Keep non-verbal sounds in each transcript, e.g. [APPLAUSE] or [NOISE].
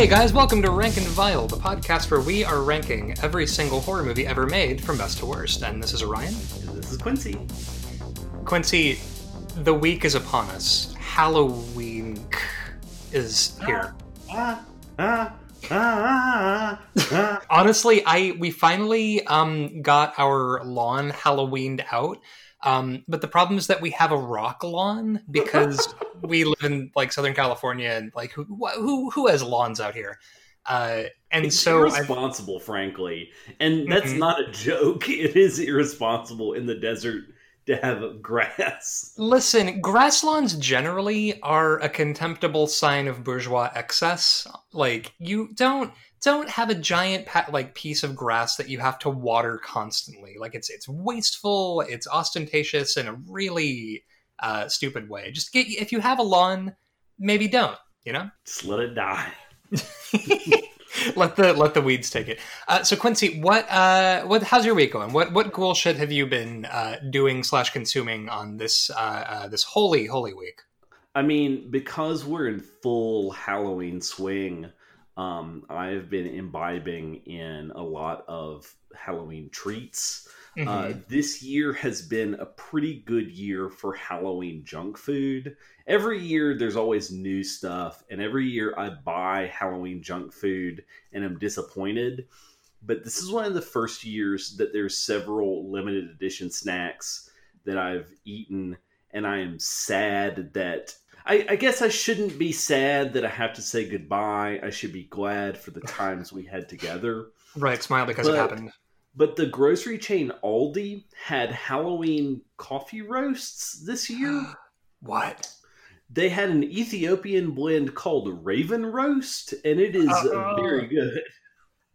Hey guys, welcome to Rank and Vile, the podcast where we are ranking every single horror movie ever made from best to worst. And this is Orion. This is Quincy. Quincy, the week is upon us. Halloween is here. Ah, ah, ah, ah, ah. Honestly, I we finally um got our lawn Halloweened out. Um, but the problem is that we have a rock lawn because [LAUGHS] we live in like Southern California and like who who who has lawns out here? Uh, and It's so I've- irresponsible, frankly, and that's Mhm. not a joke. [LAUGHS] It is irresponsible in the desert to have grass. Listen, grass lawns generally are a contemptible sign of bourgeois excess. Like you don't don't have a giant like piece of grass that you have to water constantly. Like it's it's wasteful, it's ostentatious in a really uh, stupid way. Just get if you have a lawn, maybe don't. You know, Just let it die. [LAUGHS] let the let the weeds take it. Uh, so Quincy, what uh, what how's your week going? What what cool shit have you been uh, doing slash consuming on this uh, uh, this holy holy week? I mean, because we're in full Halloween swing, um, I've been imbibing in a lot of Halloween treats. Uh, Mhm. this year has been a pretty good year for Halloween junk food. Every year there's always new stuff, and every year I buy Halloween junk food and I'm disappointed. But this is one of the first years that there's several limited edition snacks that I've eaten, and I am sad that I, I guess I shouldn't be sad that I have to say goodbye. I should be glad for the times we had together. Right, smile because it happened. But the grocery chain Aldi had Halloween coffee roasts this year. [GASPS] What? they had an Ethiopian blend called Raven Roast, and it is Uh-oh. very good.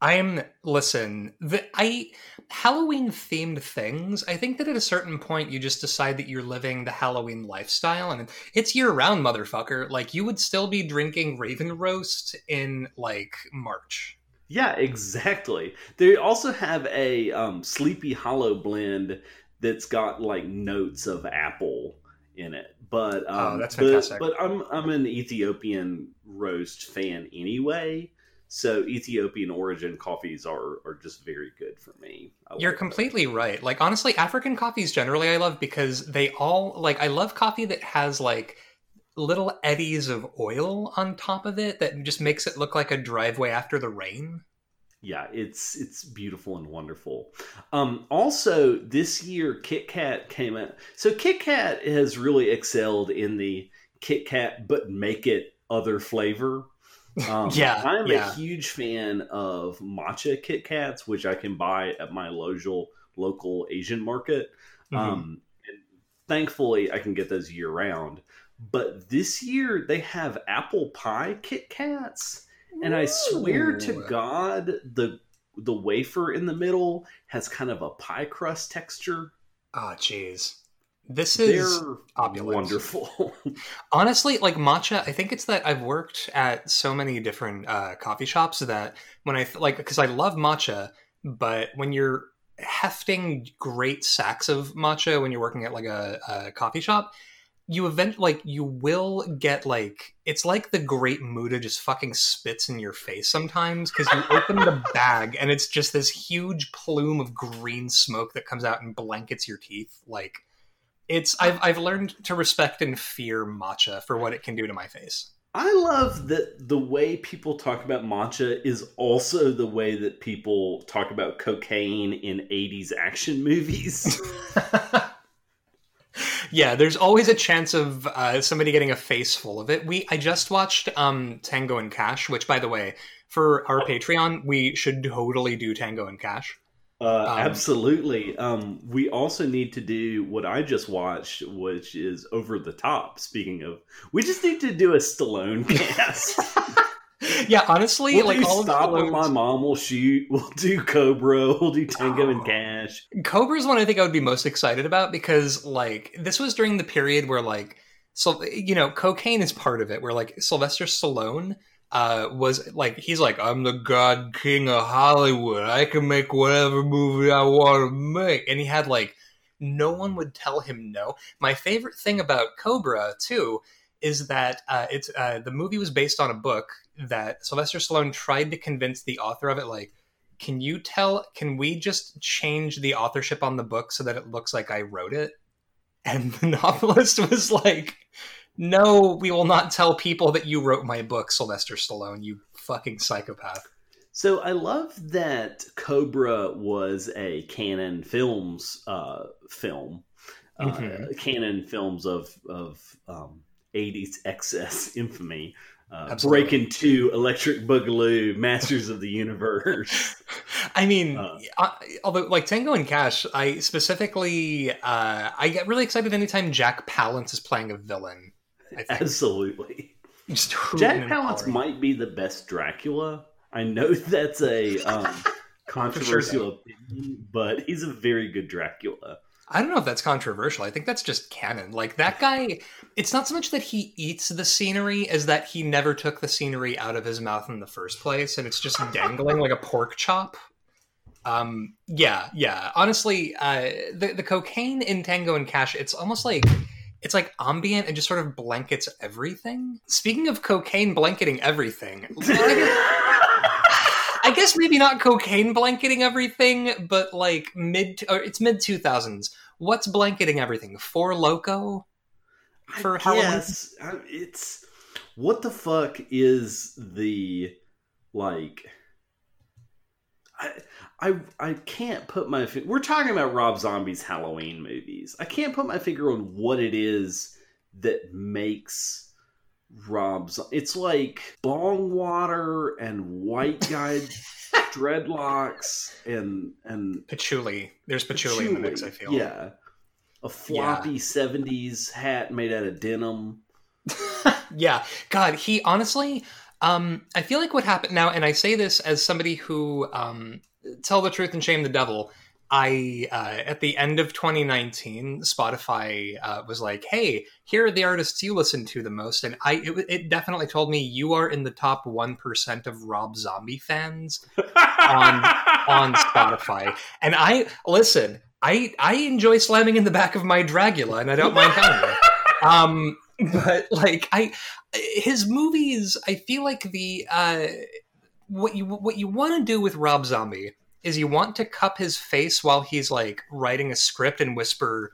I'm listen. The I Halloween themed things. I think that at a certain point you just decide that you're living the Halloween lifestyle, and it's year round, motherfucker. Like you would still be drinking Raven Roast in like March. Yeah, exactly. They also have a um, Sleepy Hollow blend that's got like notes of apple in it. But um, Oh, that's but- But, I'm I'm an Ethiopian roast fan anyway, so Ethiopian origin coffees are are just very good for me. I You're like completely right. Like honestly, African coffees generally I love because they all like I love coffee that has like little eddies of oil on top of it that just makes it look like a driveway after the rain. yeah it's it's beautiful and wonderful um also this year kit kat came out so kit kat has really excelled in the kit kat but make it other flavor um, Yeah, i'm yeah. a huge fan of matcha kit kats which i can buy at my local local asian market Mhm. um and thankfully i can get those year round but this year they have apple pie kit kats and I swear to God, the the wafer in the middle has kind of a pie crust texture. Oh, jeez. This is They're opulent. wonderful. [LAUGHS] honestly like matcha. I think it's that I've worked at so many different uh, coffee shops that when I like because I love matcha, but when you're hefting great sacks of matcha when you're working at like a, a coffee shop, you event like you will get like it's like the great Muda just fucking spits in your face sometimes because you open the [LAUGHS] bag and it's just this huge plume of green smoke that comes out and blankets your teeth like it's I've I've learned to respect and fear matcha for what it can do to my face. I love that the way people talk about matcha is also the way that people talk about cocaine in 80s action movies. [LAUGHS] yeah, there's always a chance of uh, somebody getting a face full of it. We I just watched um, Tango and Cash, which by the way, for our Patreon, we should totally do Tango and Cash. Uh, Um, absolutely. Um, we also need to do what I just watched, which is over the top. Speaking of, we just need to do a Stallone [LAUGHS] cast. [LAUGHS] yeah, honestly, we'll like do all of Stop when my mom will shoot. We'll do Cobra. We'll do Tango Oh. and Cash. Cobra's one I think I would be most excited about because like this was during the period where like so you know cocaine is part of it where like Sylvester Stallone uh was like he's like I'm the god king of Hollywood I can make whatever movie I want to make and he had like no one would tell him no my favorite thing about Cobra too is that uh, it's uh, the movie was based on a book that Sylvester Stallone tried to convince the author of it, like, can you tell? Can we just change the authorship on the book so that it looks like I wrote it? And the [LAUGHS] novelist was like, no, we will not tell people that you wrote my book, Sylvester Stallone, you fucking psychopath. So I love that Cobra was a Cannon Films uh, film, mm-hmm. uh, Cannon Films of of um, 80s excess infamy. Uh, Breaking Two, Electric Boogaloo, Masters of the Universe. [LAUGHS] I mean, uh, I, although like Tango and Cash, I specifically uh, I get really excited anytime Jack Palance is playing a villain. Absolutely, Jack Palance might be the best Dracula. I know [LAUGHS] that's a um, [LAUGHS] controversial sure, opinion, but he's a very good Dracula. I don't know if that's controversial. I think that's just canon. Like that guy, it's not so much that he eats the scenery as that he never took the scenery out of his mouth in the first place, and it's just [LAUGHS] dangling like a pork chop. Um, yeah, yeah. Honestly, uh, the the cocaine in Tango and Cash, it's almost like it's like ambient and just sort of blankets everything. Speaking of cocaine blanketing everything. I guess maybe not cocaine blanketing everything, but like mid or it's mid two thousands. What's blanketing everything? Four Loko for I Halloween. Guess, it's what the fuck is the like. I I I can't put my. We're talking about Rob Zombie's Halloween movies. I can't put my finger on what it is that makes Rob's. It's like bong water and white guy [LAUGHS] dreadlocks and and patchouli. There's patchouli, patchouli, in the mix. I feel. Yeah, a floppy yeah. '70s hat made out of denim. [LAUGHS] yeah, God, he honestly. Um, I feel like what happened now, and I say this as somebody who um, tell the truth and shame the devil. I uh, at the end of 2019, Spotify uh, was like, "Hey, here are the artists you listen to the most," and I it, it definitely told me you are in the top one percent of Rob Zombie fans on on Spotify. And I listen, I I enjoy slamming in the back of my Dragula, and I don't mind telling you. [LAUGHS] Um, but like I, his movies, I feel like the uh, what you what you want to do with Rob Zombie is you want to cup his face while he's like writing a script and whisper,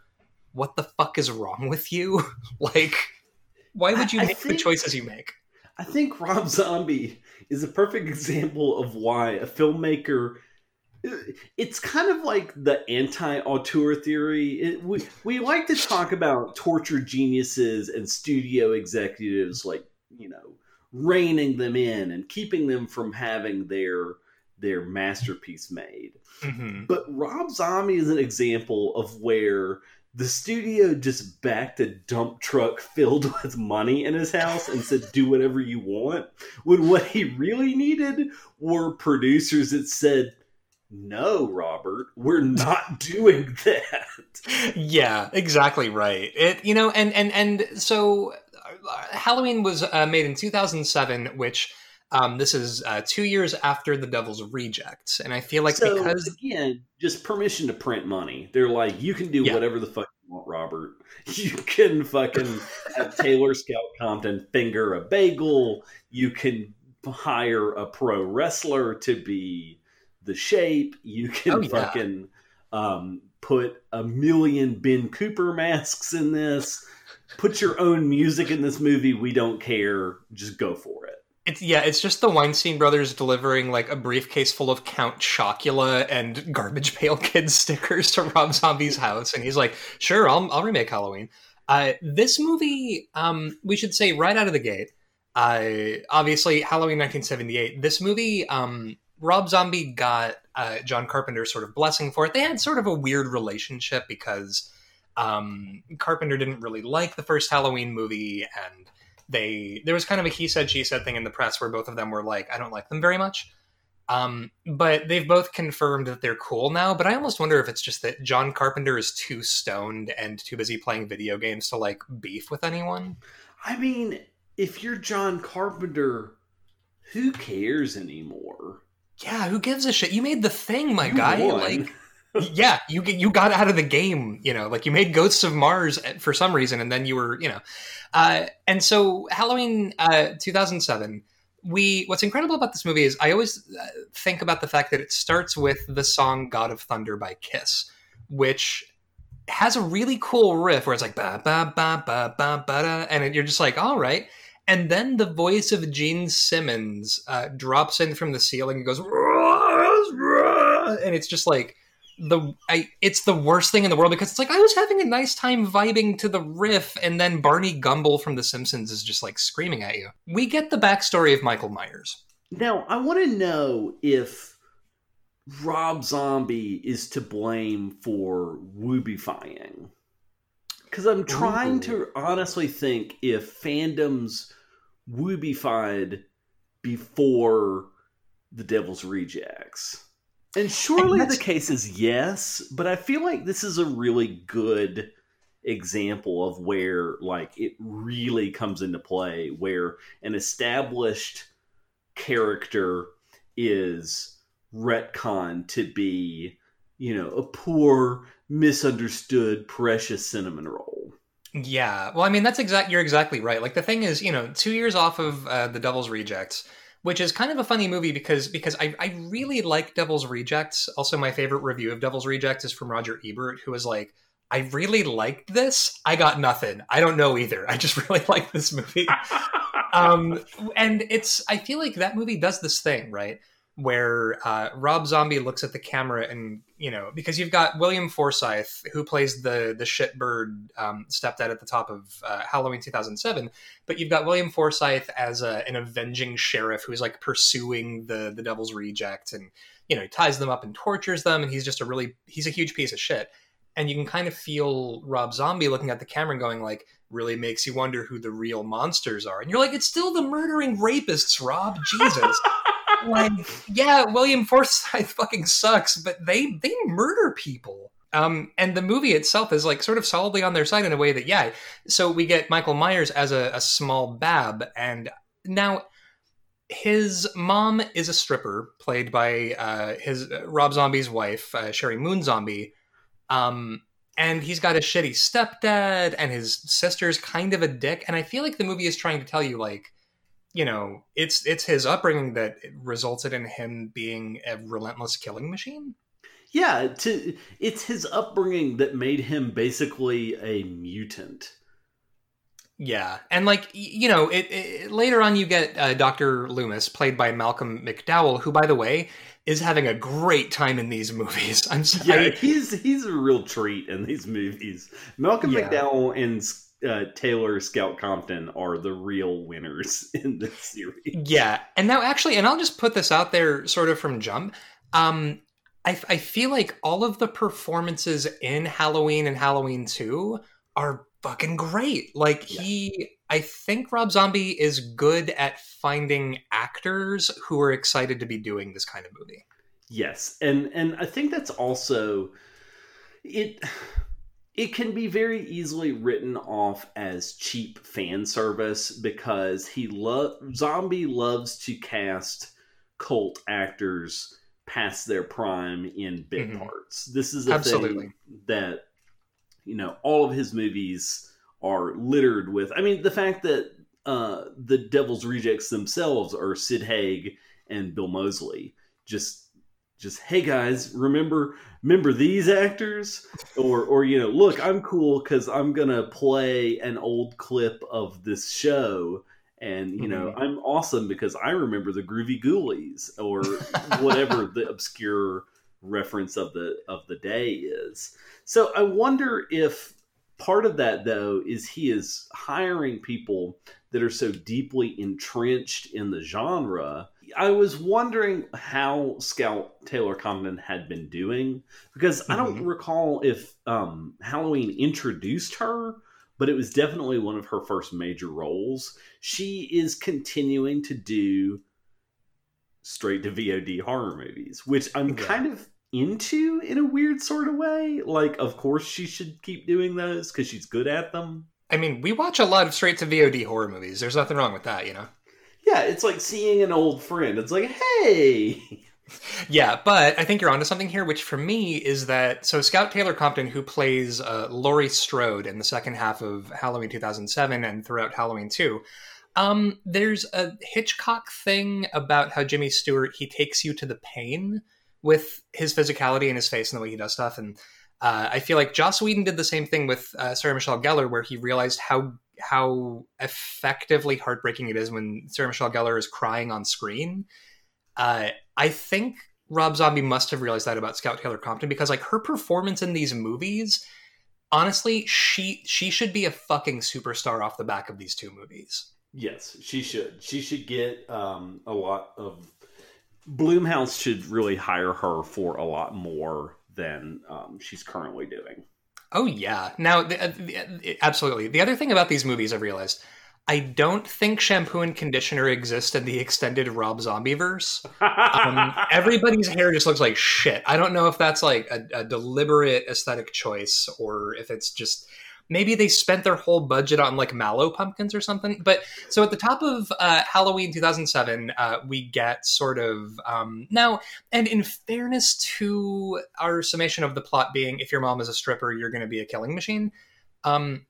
"What the fuck is wrong with you?" [LAUGHS] like, why would you I, make I think, the choices you make? I think Rob Zombie is a perfect example of why a filmmaker. It's kind of like the anti-auteur theory. It, we we like to talk about torture geniuses and studio executives, like you know, reining them in and keeping them from having their their masterpiece made. Mm-hmm. But Rob Zombie is an example of where the studio just backed a dump truck filled [LAUGHS] with money in his house and said, do whatever you want. When what he really needed were producers that said, no, Robert, we're not [LAUGHS] doing that. Yeah, exactly right. It, you know, and, and, and so Halloween was uh, made in 2007, which um, this is uh, two years after the Devil's Rejects, and I feel like so, because again, just permission to print money. They're like, you can do yeah. whatever the fuck you want, Robert. [LAUGHS] You can fucking have Taylor Scout Compton finger a bagel. You can hire a pro wrestler to be the shape. You can oh, yeah. fucking um, put a million Ben Cooper masks in this. Put your own music in this movie. We don't care. Just go for it. It's yeah, it's just the Weinstein brothers delivering like a briefcase full of Count Chocula and Garbage [LAUGHS] Pail Kids stickers to Rob Zombie's house, and he's like, "Sure, I'll I'll remake Halloween." Uh, this movie, um, we should say right out of the gate, uh, obviously Halloween 1978. This movie, um, Rob Zombie got uh, John Carpenter's sort of blessing for it. They had sort of a weird relationship because um, Carpenter didn't really like the first Halloween movie, and they there was kind of a he said she said thing in the press where both of them were like, I don't like them very much. Um, but they've both confirmed that they're cool now. But I almost wonder if it's just that John Carpenter is too stoned and too busy playing video games to like beef with anyone. I mean, if you're John Carpenter, who cares anymore? Yeah, who gives a shit? You made the thing, my you guy. Won. Like, yeah, you you got out of the game, you know, like you made Ghosts of Mars for some reason, and then you were, you know, uh, and so Halloween uh, 2007. We what's incredible about this movie is I always uh, think about the fact that it starts with the song "God of Thunder" by Kiss, which has a really cool riff where it's like ba ba ba ba ba ba, and you're just like, all right. And then the voice of Gene Simmons uh, drops in from the ceiling and goes, and it's just like the I, it's the worst thing in the world because it's like I was having a nice time vibing to the riff, and then Barney Gumble from The Simpsons is just like screaming at you. We get the backstory of Michael Myers. Now, I want to know if Rob Zombie is to blame for woobifying. Because I'm trying Ooh. to honestly think if fandoms woobified before the Devil's Rejects. And surely and the case is yes, but I feel like this is a really good example of where like it really comes into play where an established character is retcon to be, you know, a poor, misunderstood, precious cinnamon roll. Yeah, well, I mean, that's exact. You're exactly right. Like the thing is, you know, two years off of uh, the Devil's Rejects, which is kind of a funny movie because because I, I really like Devil's Rejects. Also, my favorite review of Devil's Rejects is from Roger Ebert, who was like, "I really liked this. I got nothing. I don't know either. I just [LAUGHS] really like this movie." [LAUGHS] um, and it's I feel like that movie does this thing right where uh, Rob Zombie looks at the camera and you know because you've got William Forsythe who plays the the shitbird um, stepdad at the top of uh, Halloween 2007, but you've got William Forsythe as a, an avenging sheriff who's like pursuing the the Devil's Reject and you know he ties them up and tortures them and he's just a really he's a huge piece of shit. And you can kind of feel Rob Zombie looking at the camera and going like really makes you wonder who the real monsters are. And you're like it's still the murdering rapists Rob. Jesus [LAUGHS] [LAUGHS] like, yeah, William Forsythe [LAUGHS] fucking sucks, but they they murder people. Um, and the movie itself is like sort of solidly on their side in a way that, yeah. So we get Michael Myers as a, a small bab, and now his mom is a stripper, played by uh, his uh, Rob Zombie's wife, uh, Sheri Moon Zombie. Um, and he's got a shitty stepdad, and his sister's kind of a dick. And I feel like the movie is trying to tell you, like, you know, it's it's his upbringing that resulted in him being a relentless killing machine. Yeah, to it's his upbringing that made him basically a mutant. Yeah, and like you know, it, it later on you get uh, Doctor Loomis, played by Malcolm McDowell, who, by the way, is having a great time in these movies. [LAUGHS] I'm sorry. Yeah, he's he's a real treat in these movies. Malcolm yeah. McDowell and uh, Taylor Scout Compton are the real winners [LAUGHS] in this series. Yeah, and now actually, and I'll just put this out there, sort of from jump. Um, I, I feel like all of the performances in Halloween and Halloween Two are fucking great. Like yeah. he, I think Rob Zombie is good at finding actors who are excited to be doing this kind of movie. Yes, and and I think that's also it it can be very easily written off as cheap fan service because he lo- zombie loves to cast cult actors past their prime in bit mm-hmm. parts this is a Absolutely. thing that you know all of his movies are littered with i mean the fact that uh, the devil's rejects themselves are sid haig and bill moseley just just hey guys remember remember these actors or or you know look i'm cool because i'm gonna play an old clip of this show and you know mm-hmm. i'm awesome because i remember the groovie goolies or whatever [LAUGHS] the obscure reference of the of the day is so i wonder if part of that though is he is hiring people that are so deeply entrenched in the genre I was wondering how Scout Taylor Compton had been doing because mm-hmm. I don't mm-hmm. recall if um, Halloween introduced her, but it was definitely one of her first major roles. She is continuing to do straight to VOD horror movies, which I'm yeah. kind of into in a weird sort of way. Like, of course, she should keep doing those because she's good at them. I mean, we watch a lot of straight to VOD horror movies. There's nothing wrong with that, you know? Yeah, it's like seeing an old friend. It's like, hey, Yeah, but I think you're onto something here, which for me is that so Scout Taylor Compton, who plays uh, Laurie Strode in the second half of Halloween 2007 and throughout Halloween 2, um, there's a Hitchcock thing about how Jimmy Stewart he takes you to the pain with his physicality and his face and the way he does stuff, and uh, I feel like Joss Whedon did the same thing with uh, Sarah Michelle Gellar, where he realized how how effectively heartbreaking it is when Sarah Michelle Gellar is crying on screen. Uh, I think Rob Zombie must have realized that about Scout Taylor Compton because like her performance in these movies, honestly, she she should be a fucking superstar off the back of these two movies. Yes, she should. She should get um, a lot of. Blumhouse should really hire her for a lot more than um, she's currently doing. Oh yeah. Now, the, uh, the, uh, absolutely. The other thing about these movies, I've realized, I don't think shampoo and conditioner exist in the extended Rob Zombie verse. Um, [LAUGHS] everybody's hair just looks like shit. I don't know if that's like a, a deliberate aesthetic choice or if it's just maybe they spent their whole budget on like mallow pumpkins or something. But so at the top of uh, Halloween 2007, uh, we get sort of um, now, and in fairness to our summation of the plot being if your mom is a stripper, you're going to be a killing machine. Um,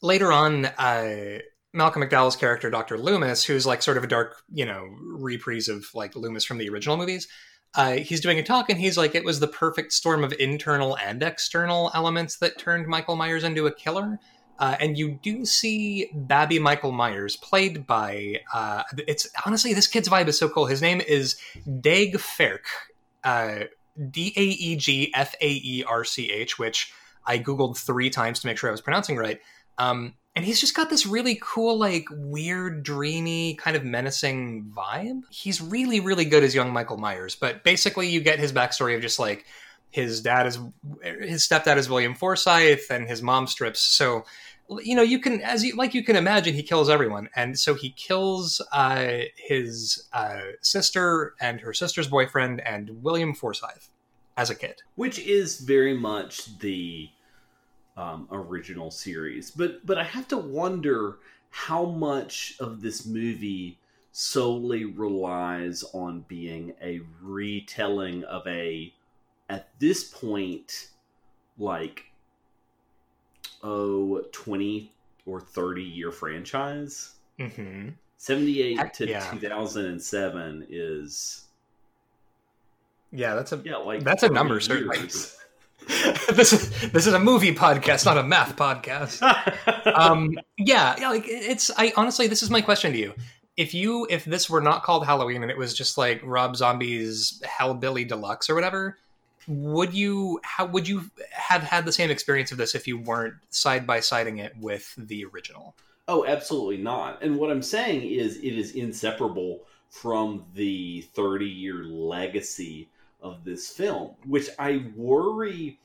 later on, uh, Malcolm McDowell's character, Dr. Loomis, who's like sort of a dark, you know, reprise of like Loomis from the original movies uh, he's doing a talk and he's like, it was the perfect storm of internal and external elements that turned Michael Myers into a killer. Uh, and you do see Babby Michael Myers, played by. Uh, it's honestly this kid's vibe is so cool. His name is Daeg Faerch, uh, D A E G F A E R C H, which I googled three times to make sure I was pronouncing right. Um, and he's just got this really cool like weird dreamy kind of menacing vibe. He's really really good as young michael myers but basically you get his backstory of just like his dad is his stepdad is william forsythe and his mom strips. So you know you can as you like you can imagine he kills everyone. And so he kills uh, his uh, sister and her sister's boyfriend and william forsythe as a kid. Which is very much the um, original series. But but I have to wonder how much of this movie solely relies on being a retelling of a at this point like oh 20 or 30 year franchise mm-hmm. 78 to yeah. 2007 is yeah that's a yeah like that's a number certainly [LAUGHS] [LAUGHS] this is this is a movie podcast, not a math podcast. um, yeah, yeah, like it's. I honestly, this is my question to you. If you, if this were not called Halloween and it was just like Rob Zombie's Hellbilly Deluxe or whatever, would you how would you have had the same experience of this if you weren't side by siding it with the original? Oh, absolutely not. And what I'm saying is, it is inseparable from the 30 year legacy of this film, which I worry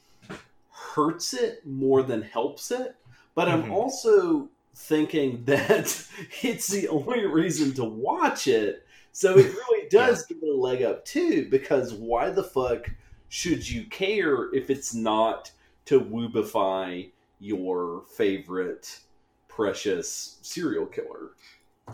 hurts it more than helps it. But mm-hmm. I'm also thinking [LAUGHS] that it's the only reason to watch it. So it [LAUGHS] really does yeah. give it a leg up too, because why the fuck should you care if it's not to woobify your favorite precious serial killer?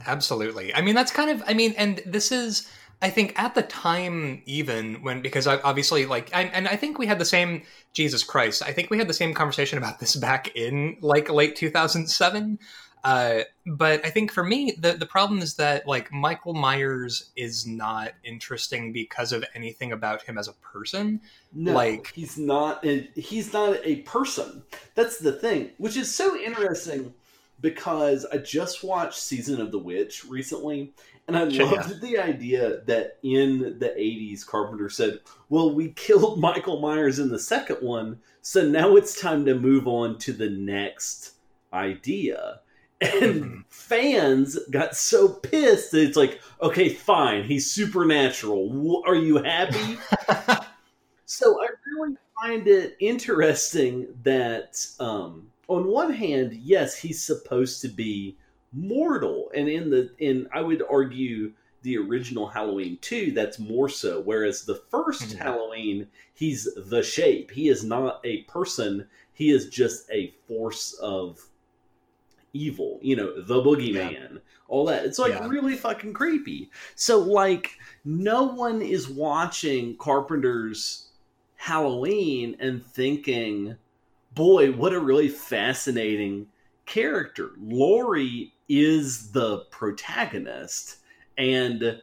Absolutely. I mean, that's kind of, I mean, and this is I think at the time, even when because I, obviously like, I, and I think we had the same Jesus Christ. I think we had the same conversation about this back in like late two thousand seven. Uh, but I think for me, the the problem is that like Michael Myers is not interesting because of anything about him as a person. No, like he's not. A, he's not a person. That's the thing, which is so interesting because I just watched Season of the Witch recently, and I loved yeah. the idea that in the 80s, Carpenter said, Well, we killed [LAUGHS] Michael Myers in the second one, so now it's time to move on to the next idea. And mm-hmm. fans got so pissed that it's like, okay, fine, he's supernatural. Are you happy? [LAUGHS] so I really find it interesting that, um, on one hand, yes, he's supposed to be mortal and in the in i would argue the original halloween 2 that's more so whereas the 1st mm-hmm. halloween he's the shape he is not a person he is just a force of evil, you know, the boogeyman, yeah. all that. It's like yeah. really fucking creepy. So like no one is watching Carpenter's Halloween and thinking, "Boy, what a really fascinating character." Laurie is the protagonist and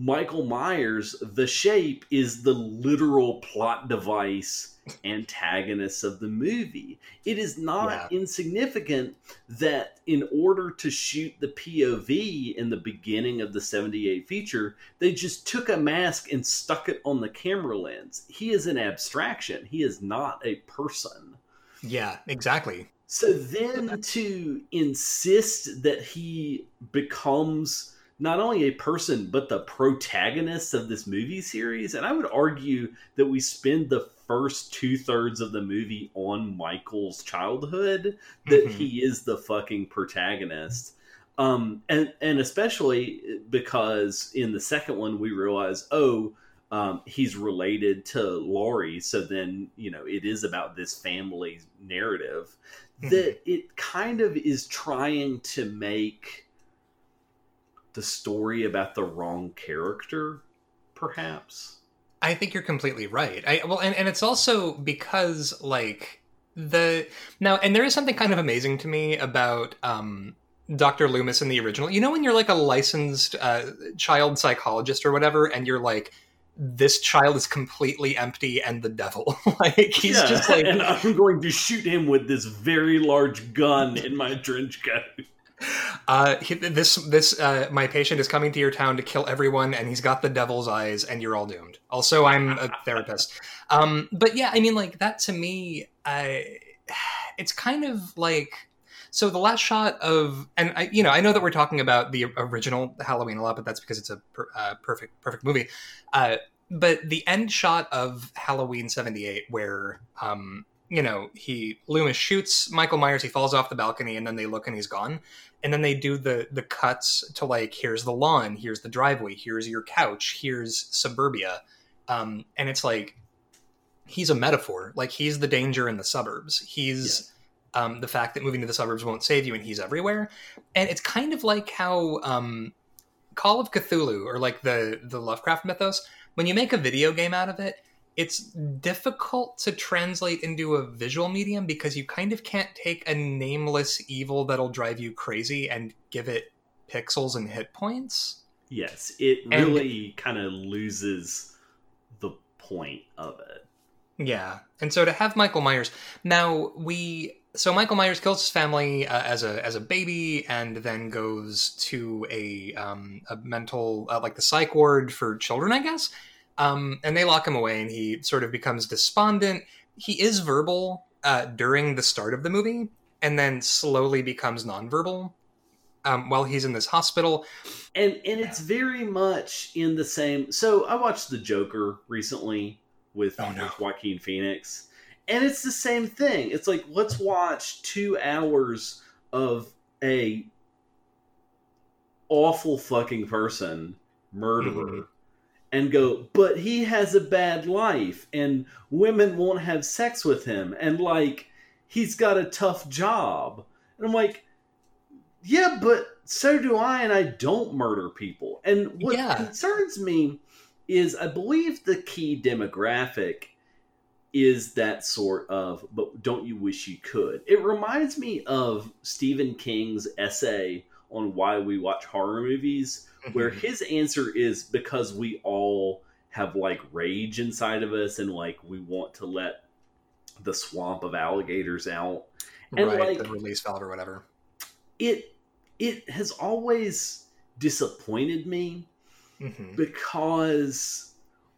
Michael Myers, the shape, is the literal plot device antagonist of the movie. It is not yeah. insignificant that in order to shoot the POV in the beginning of the 78 feature, they just took a mask and stuck it on the camera lens. He is an abstraction, he is not a person. Yeah, exactly. So then to insist that he becomes not only a person but the protagonist of this movie series and i would argue that we spend the first two-thirds of the movie on michael's childhood that mm-hmm. he is the fucking protagonist um, and and especially because in the second one we realize oh um, he's related to Laurie, so then you know it is about this family narrative. [LAUGHS] that it kind of is trying to make the story about the wrong character, perhaps. I think you're completely right. I well, and, and it's also because like the now, and there is something kind of amazing to me about um, Dr. Loomis in the original. You know, when you're like a licensed uh, child psychologist or whatever, and you're like, this child is completely empty and the devil. [LAUGHS] like he's yeah, just like, and I'm going to shoot him with this very large gun in my trench coat. Uh, this this uh, my patient is coming to your town to kill everyone, and he's got the devil's eyes, and you're all doomed. Also, I'm a [LAUGHS] therapist. Um, but yeah, I mean, like that to me, I, it's kind of like so the last shot of, and I, you know, I know that we're talking about the original Halloween a lot, but that's because it's a per, uh, perfect perfect movie. Uh, but the end shot of Halloween '78, where um, you know he Loomis shoots Michael Myers, he falls off the balcony, and then they look and he's gone and then they do the the cuts to like here's the lawn here's the driveway here's your couch here's suburbia um, and it's like he's a metaphor like he's the danger in the suburbs he's yeah. Um, the fact that moving to the suburbs won't save you and he's everywhere and it's kind of like how um, call of cthulhu or like the the lovecraft mythos when you make a video game out of it it's difficult to translate into a visual medium because you kind of can't take a nameless evil that'll drive you crazy and give it pixels and hit points. Yes, it really kind of loses the point of it. Yeah. And so to have Michael Myers now we so Michael Myers kills his family uh, as a as a baby and then goes to a um, a mental uh, like the psych ward for children, I guess um, and they lock him away, and he sort of becomes despondent. He is verbal uh, during the start of the movie, and then slowly becomes nonverbal um, while he's in this hospital. And and it's very much in the same. So I watched The Joker recently with, oh, no. with Joaquin Phoenix, and it's the same thing. It's like let's watch two hours of a awful fucking person murderer. Mm-hmm and go, but he has a bad life and women won't have sex with him and like he's got a tough job. And I'm like, yeah, but so do I and I don't murder people. And what yeah. concerns me is I believe the key demographic is that sort of but don't you wish you could. It reminds me of Stephen King's essay on why we watch horror movies where mm-hmm. his answer is because we all have like rage inside of us and like we want to let the swamp of alligators out and right, like the release valve or whatever it it has always disappointed me mm-hmm. because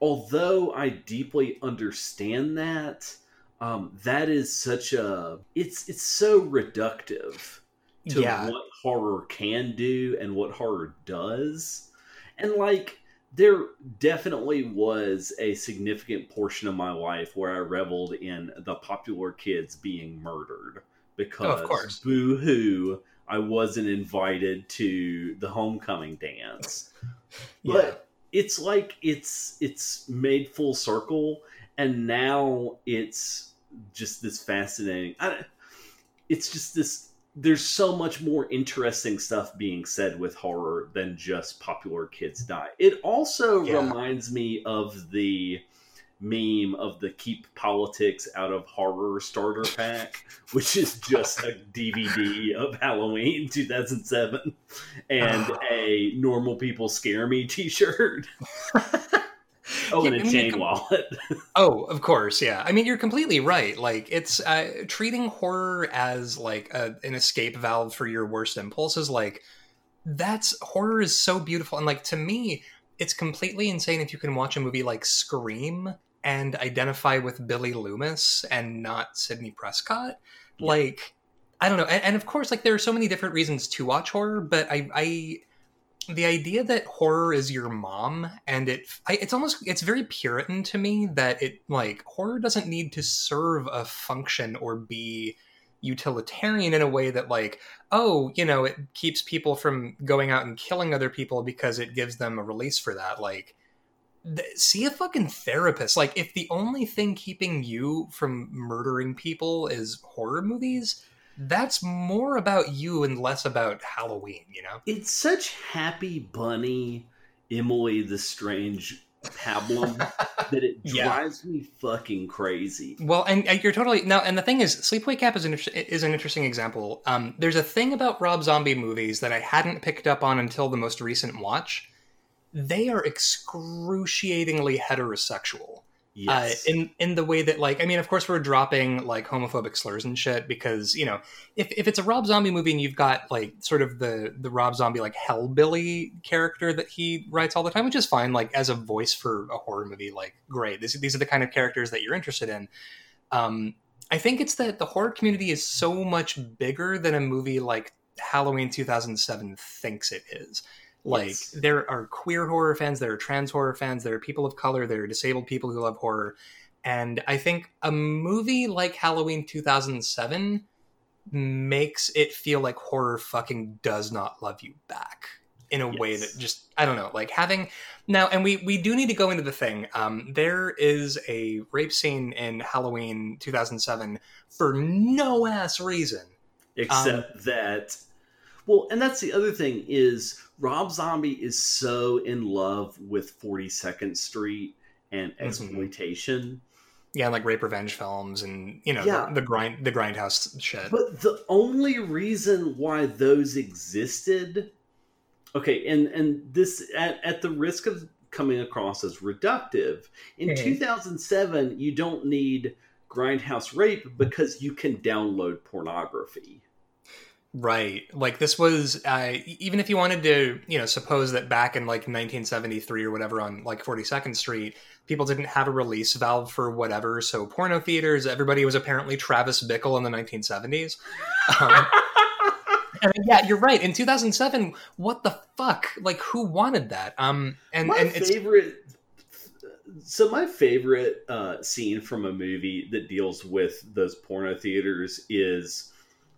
although i deeply understand that um, that is such a it's it's so reductive to yeah. what horror can do and what horror does. And like there definitely was a significant portion of my life where I reveled in the popular kids being murdered because oh, of course. boo hoo, I wasn't invited to the homecoming dance. yeah. But it's like it's it's made full circle and now it's just this fascinating I, it's just this there's so much more interesting stuff being said with horror than just popular kids die. It also Yeah. reminds me of the meme of the keep politics out of horror starter pack, [LAUGHS] which is just a DVD of Halloween 2007 and [SIGHS] a normal people scare me t-shirt. [LAUGHS] oh, and a I mean, chain com- wallet. [LAUGHS] Oh, of course, yeah. I mean, you're completely right. Like, it's uh, treating horror as like a, an escape valve for your worst impulses. Like, that's horror is so beautiful, and like to me, it's completely insane if you can watch a movie like Scream and identify with Billy Loomis and not Sidney Prescott. Like, I don't know, and, and of course, like there are so many different reasons to watch horror, but I, I the idea that horror is your mom and it I, it's almost it's very puritan to me that it like horror doesn't need to serve a function or be utilitarian in a way that like oh you know it keeps people from going out and killing other people because it gives them a release for that. Like see a fucking therapist like if the only thing keeping you from murdering people is horror movies that's more about you and less about halloween you know it's such happy bunny emily the strange pablum that it [LAUGHS] Yeah. drives me fucking crazy Well, and, and you're totally now. And the thing is, Sleepaway Camp is an inter- is an interesting example. Um, there's a thing about Rob Zombie movies that I hadn't picked up on until the most recent watch. They are excruciatingly heterosexual. yes Uh, in in the way that like I mean, of course, we're dropping like homophobic slurs and shit because you know if if it's a Rob Zombie movie and you've got like sort of the the Rob Zombie like hellbilly character that he writes all the time, which is fine. Like as a voice for a horror movie, like great. This, these are the kind of characters that you're interested in. Um, I think it's that the horror community is so much bigger than a movie like Halloween 2007 thinks it is. Like Yes. there are queer horror fans, there are trans horror fans, there are people of color, there are disabled people who love horror. And I think a movie like Halloween 2007 makes it feel like horror fucking does not love you back in a way that just I don't know, like having now and we we do need to go into the thing. Um there is a rape scene in Halloween 2007 for no ass reason. except Um, that well and that's the other thing is rob zombie is so in love with 42nd street and Mhm. exploitation Yeah, like rape revenge films and you know Yeah. the, the grind the grindhouse shit. but the only reason why those existed okay and and this at, at the risk of coming across as reductive in Mhm. 2007 you don't need grindhouse rape because you can download pornography Right. Like this was uh, even if you wanted to, you know, suppose that back in like 1973 or whatever on like 42nd Street, people didn't have a release valve for whatever. So porno theaters, everybody was apparently Travis Bickle in the 1970s. Um, [LAUGHS] and yeah, you're right. In 2007, what the fuck? Like who wanted that? Um and my and it's favorite so my favorite uh, scene from a movie that deals with those porno theaters is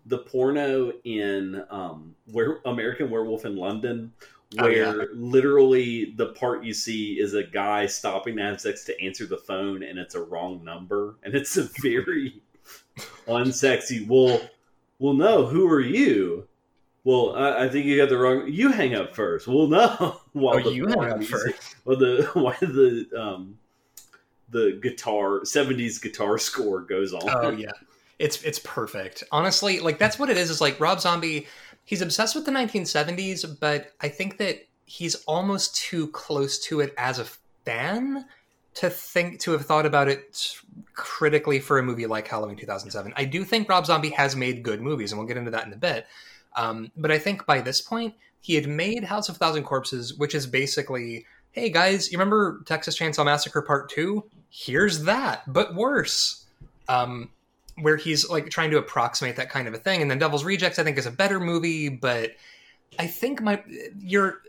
the porno in um, where American Werewolf in London, Oh, where yeah. literally the part you see is a guy stopping to have sex to answer the phone, and it's a wrong number, and it's a very [LAUGHS] unsexy. Well, well, no. Who are you? Well, I, I think you got the wrong. You hang up first. Well, no. [LAUGHS] While oh, you hang up music- first. [LAUGHS] well, the why the um the guitar seventies guitar score goes on. Oh yeah. It's it's perfect. Honestly, like that's what it is. Is like Rob Zombie, he's obsessed with the 1970s, but I think that he's almost too close to it as a fan to think to have thought about it critically for a movie like Halloween 2007. I do think Rob Zombie has made good movies, and we'll get into that in a bit. Um, but I think by this point, he had made House of Thousand Corpses, which is basically, hey guys, you remember Texas Chainsaw Massacre Part Two? Here's that, but worse. Um, where he's like trying to approximate that kind of a thing, and then Devil's Rejects, I think, is a better movie, but I think my you're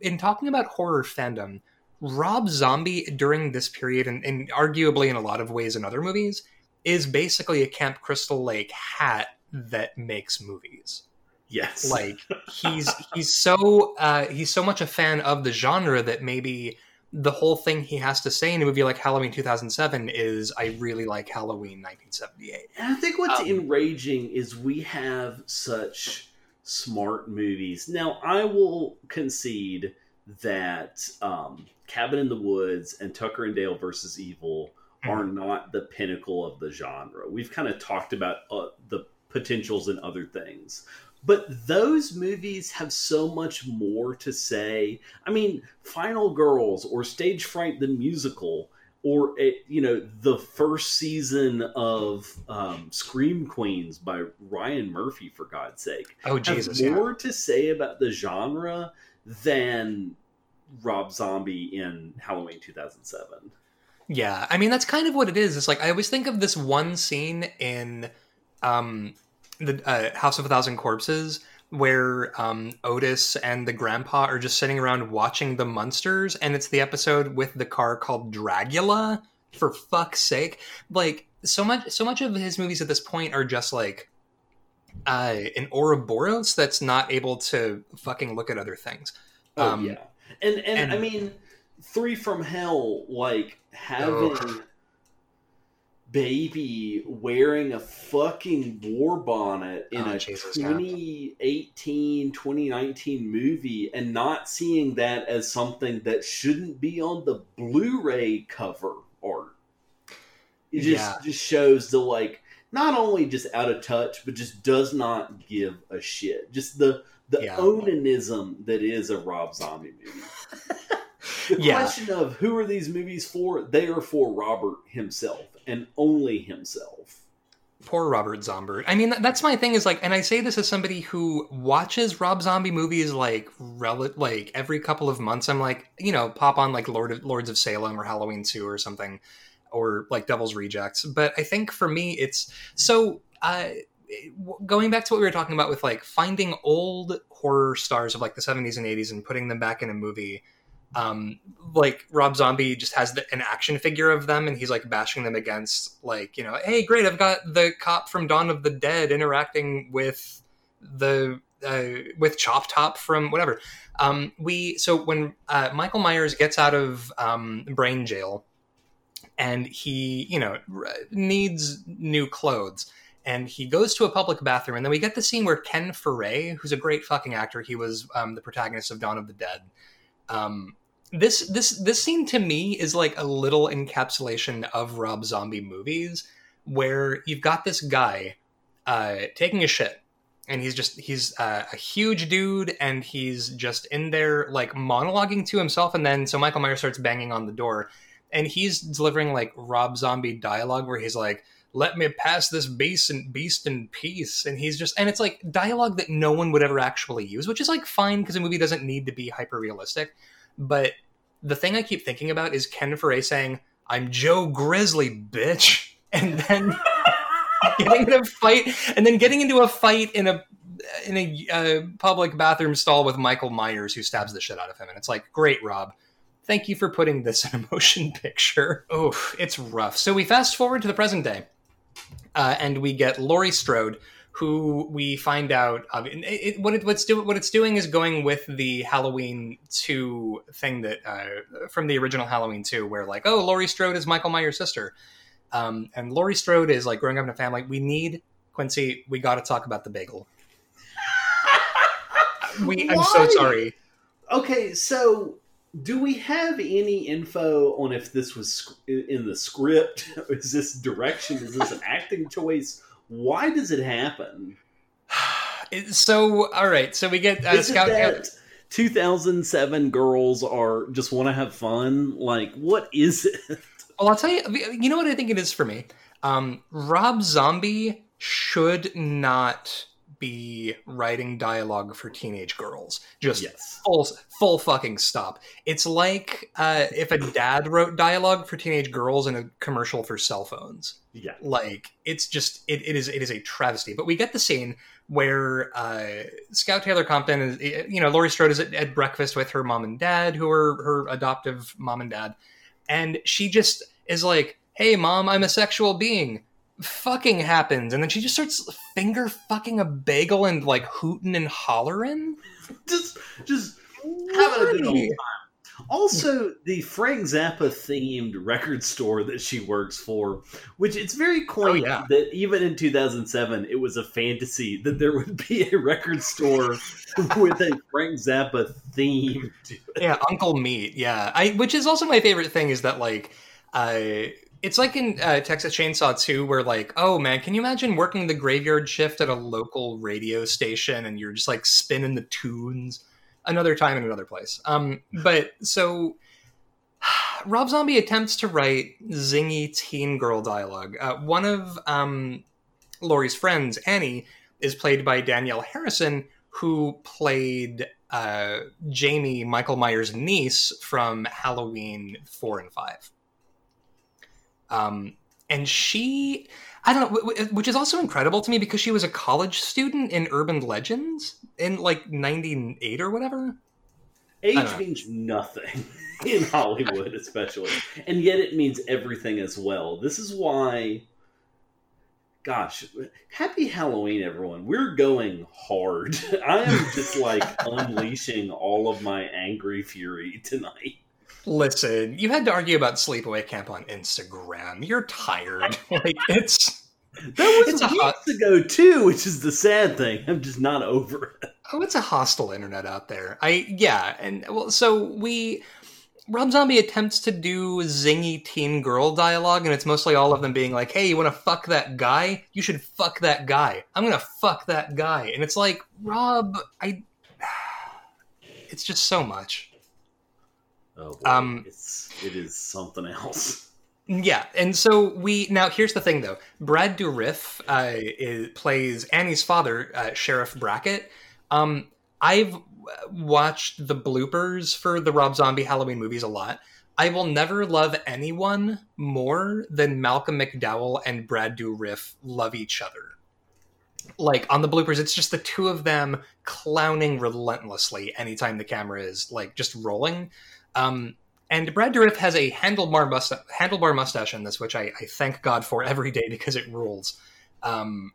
in talking about horror fandom. Rob Zombie during this period, and, and arguably in a lot of ways in other movies, is basically a Camp Crystal Lake hat that makes movies. yes, Like he's [LAUGHS] he's so uh, he's so much a fan of the genre that maybe the whole thing he has to say in a movie like Halloween 2007 is, "I really like Halloween 1978." And I think what's Um, enraging is we have such smart movies. Now, I will concede that um, Cabin in the Woods and Tucker and Dale versus Evil are not the pinnacle of the genre. We've kind of talked about uh, the potentials in other things. But those movies have so much more to say. I mean, Final Girls or Stage Fright the musical or it, you know the first season of um, Scream Queens by Ryan Murphy for God's sake Oh Jesus! Yeah. more to say about the genre than Rob Zombie in Halloween 2007. Yeah, I mean that's kind of what it is. It's like I always think of this one scene in um, the uh, House of a Thousand Corpses where um, Otis and the grandpa are just sitting around watching the monsters, and it's the episode with the car called Dragula. For fuck's sake, like so much, so much of his movies at this point are just like uh, an Ouroboros that's not able to fucking look at other things. Oh Um, yeah, and, and and- I mean, Three from Hell, like having Ugh. Baby wearing a fucking war bonnet in Oh, a Jesus, yeah. 2018 2019 movie and not seeing that as something that shouldn't be on the Blu-ray cover art. It just Yeah. just shows the like not only just out of touch, but just does not give a shit. Just the the Yeah. onanism that is a Rob Zombie movie. [LAUGHS] The Yeah. question of who are these movies for? They are for Robert himself and only himself. Poor Robert Zombert. I mean, that's my thing. Is like, and I say this as somebody who watches Rob Zombie movies like rel- like every couple of months. I'm like, you know, pop on like Lord of, Lords of Salem or Halloween Two or something, or like Devil's Rejects. But I think for me, it's so. Uh, going back to what we were talking about with like finding old horror stars of like the 70s and 80s and putting them back in a movie um like rob zombie just has the, an action figure of them and he's like bashing them against like you know hey great i've got the cop from dawn of the dead interacting with the uh, with chop top from whatever. Um we so when uh, michael myers gets out of um brain jail and he you know needs new clothes and he goes to a public bathroom and then we get the scene where ken foree who's a great fucking actor he was um, the protagonist of dawn of the dead um, this this this scene to me is like a little encapsulation of rob zombie movies where you've got this guy uh, taking a shit and he's just he's uh, a huge dude and he's just in there like monologuing to himself and then so michael myers starts banging on the door and he's delivering like rob zombie dialogue where he's like let me pass this beast and beast in peace. And he's just and it's like dialogue that no one would ever actually use which is like fine because a movie doesn't need to be hyper realistic but the thing i keep thinking about is ken foree saying i'm joe grizzly bitch. [LAUGHS] And then [LAUGHS] getting in a fight and then getting into a fight in a in a uh, public bathroom stall with michael myers who stabs the shit out of him. And it's like great rob. Thank you for putting this in a motion [LAUGHS] picture. Oh it's rough. So we fast forward to the present day uh, and we get Laurie Strode, who we find out uh, it, it, what it, what's do, what it's doing is going with the Halloween two thing that uh, from the original Halloween two, where like oh Laurie Strode is Michael Myers' sister, um, and Laurie Strode is like growing up in a family. We need Quincy. We got to talk about the bagel. [LAUGHS] We, I'm so sorry. Okay, so do we have any info on if this was in the script? [LAUGHS] Is this direction? Is this an acting choice? Why does it happen? [SIGHS] It- So all right, so we get uh, Scout. that 2007 girls are just want to have fun? Like, what is it? Well, I'll tell you. You know what I think it is for me. Um, Rob Zombie should not be writing dialogue for teenage girls. Just Yes. full full fucking stop. It's like uh, if a dad wrote dialogue for teenage girls in a commercial for cell phones. Yeah. Like it's just it, it is it is a travesty. But we get the scene where uh, Scout Taylor Compton is you know Laurie Strode is at, at breakfast with her mom and dad, who are her adoptive mom and dad, and she just is like, "Hey, mom, I'm a sexual being." Fucking happens, and then she just starts finger fucking a bagel and like hooting and hollering. Just, just having a good old time. Also, the Frank Zappa themed record store that she works for, which it's very quaint Oh, yeah. that even in 2007, it was a fantasy that there would be a record store [LAUGHS] with a Frank Zappa theme. yeah, Uncle Meat. Yeah, I which is also my favorite thing is that like, uh, it's like in uh, Texas Chainsaw 2 where like, oh man, can you imagine working the graveyard shift at a local radio station and you're just like spinning the tunes? Another time in another place. Um, [SIGHS] but so. [SIGHS] Rob Zombie attempts to write zingy teen girl dialogue. Uh, one of um, Laurie's friends, Annie, is played by Danielle Harrison, who played uh, Jamie, Michael Myers' niece from Halloween 4 and 5. Um, and she, I don't know, wh- wh- which is also incredible to me because she was a college student in Urban Legends in like 98 or whatever. Age means nothing [LAUGHS] in Hollywood, especially, and yet it means everything as well. This is why. Gosh, happy Halloween, everyone. We're going hard. [LAUGHS] I am just like [LAUGHS] unleashing all of my angry fury tonight. Listen, you had to argue about Sleepaway Camp on Instagram. You're tired. [LAUGHS] like, it's. That was It's a weeks hot- ago, too, which is the sad thing. I'm just not over it. Oh, it's a hostile internet out there. I yeah, and well, so we Rob Zombie attempts to do zingy teen girl dialogue, and it's mostly all of them being like, "Hey, you want to fuck that guy? You should fuck that guy. I'm gonna fuck that guy." And it's like, Rob, I. [SIGHS] It's just so much. Oh, boy. Um, it's, it is something else. Yeah, and so we now here's the thing though. Brad Dourif uh, is, plays Annie's father, uh, Sheriff Brackett. Um, I've watched the bloopers for the Rob Zombie Halloween movies a lot. I will never love anyone more than Malcolm McDowell and Brad Dourif love each other. Like on the bloopers, it's just the two of them clowning relentlessly anytime the camera is like just rolling. Um, and Brad Dourif has a handlebar, musta- handlebar mustache in this, which I, I thank God for every day because it rules. Um,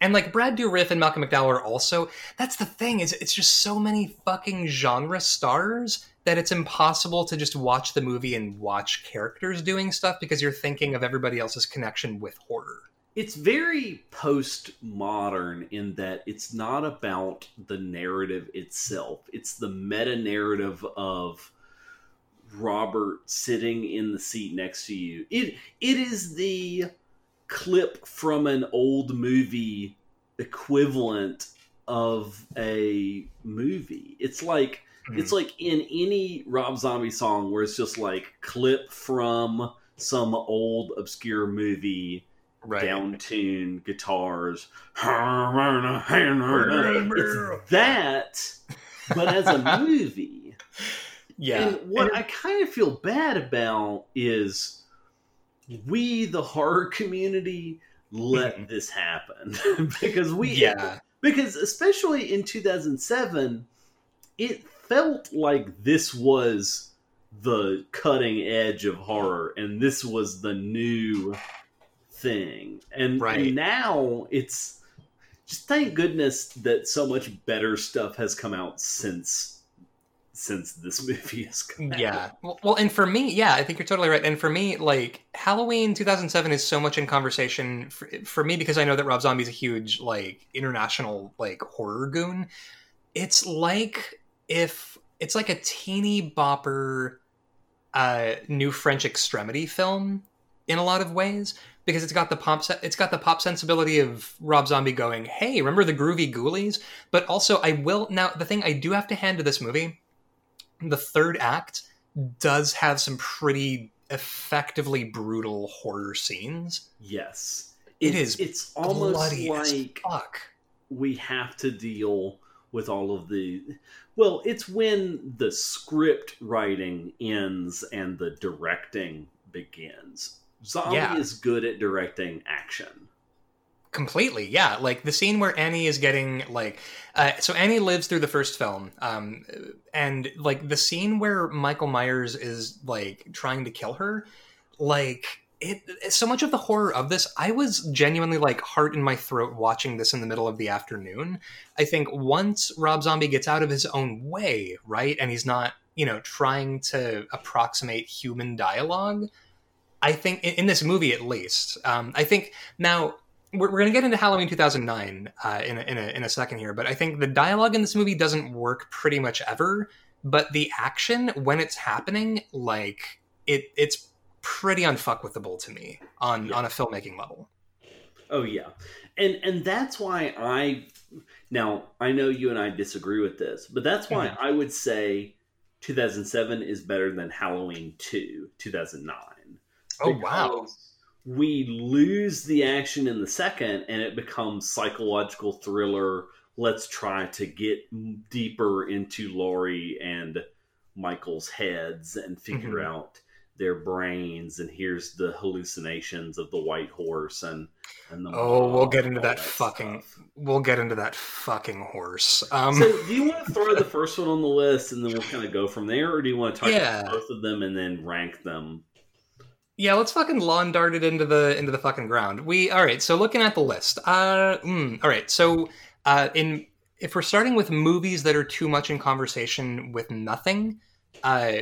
and like Brad Dourif and Malcolm McDowell are also. That's the thing is, it's just so many fucking genre stars that it's impossible to just watch the movie and watch characters doing stuff because you're thinking of everybody else's connection with horror. it's very postmodern in that it's not about the narrative itself. It's the meta narrative of Robert sitting in the seat next to you. It it is the clip from an old movie equivalent of a movie. It's like hmm. it's like in any Rob Zombie song where it's just like clip from some old obscure movie right. down tune guitars. [LAUGHS] It's that, but as a movie. Yeah. And what I kind of feel bad about is we, the horror community, let Mhm. this happen [LAUGHS] because we, yeah. because especially in 2007, it felt like this was the cutting edge of horror and this was the new thing. And, Right. and now it's just thank goodness that so much better stuff has come out since since this [LAUGHS] movie come out. Yeah. Well, well, and for me, yeah, I think you're totally right. And for me, like Halloween 2007 is so much in conversation for, for me because I know that Rob Zombie's a huge like international like horror goon. It's like if it's like a teeny bopper uh new French extremity film in a lot of ways because it's got the pop se- it's got the pop sensibility of Rob Zombie going, "Hey, remember the groovie goolies?" But also I will now the thing I do have to hand to this movie the third act does have some pretty effectively brutal horror scenes. Yes. It It's- it's almost like fuck. we have to deal with all of the well it's when the script writing ends and the directing begins zombie Yeah. is good at directing action Completely, yeah. Like the scene where Annie is getting like, uh, so Annie lives through the first film, um, and like the scene where Michael Myers is like trying to kill her, like it. So much of the horror of this, I was genuinely like heart in my throat watching this in the middle of the afternoon. I think once Rob Zombie gets out of his own way, right, and he's not you know, trying to approximate human dialogue. I think in, this movie, at least, um, I think now we're, we're going to get into Halloween 2009 uh, in, a, in, a, in a second here, but I think the dialogue in this movie doesn't work pretty much ever. But the action, when it's happening, like it, it's pretty unfuckwithable to me on Yeah. on a filmmaking level. Oh yeah, and and that's why I now I know you and I disagree with this, but that's why Mhm. I would say 2007 is better than Halloween 2 2009. Oh wow! We lose the action in the second, and it becomes psychological thriller. Let's try to get deeper into Laurie and Michael's heads and figure Mhm. out their brains. And here's the hallucinations of the white horse and and the Oh, we'll get into all that fucking- stuff. We'll get into that fucking horse. Um, So, do you want to throw the first one on the list, and then we'll kind of go from there, or do you want to talk Yeah. about both of them and then rank them? Yeah, let's fucking lawn dart it into the into the fucking ground. We all right. So looking at the list, uh, mm, all right. So uh, in if we're starting with movies that are too much in conversation with nothing, uh,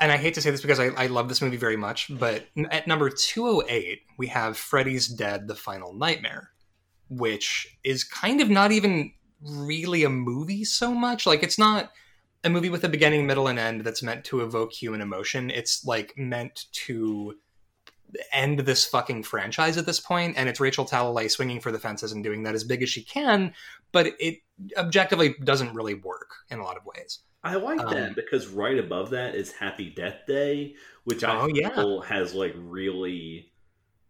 and I hate to say this because I, I love this movie very much, but n- at number two hundred eight we have Freddy's Dead: The Final Nightmare, which is kind of not even really a movie so much. Like it's not a movie with a beginning, middle, and end that's meant to evoke human emotion. It's like meant to end this fucking franchise at this point, and it's Rachel Talalay swinging for the fences and doing that as big as she can, but it objectively doesn't really work in a lot of ways. I like Um, that because right above that is Happy Death Day, which I Oh, yeah. has like really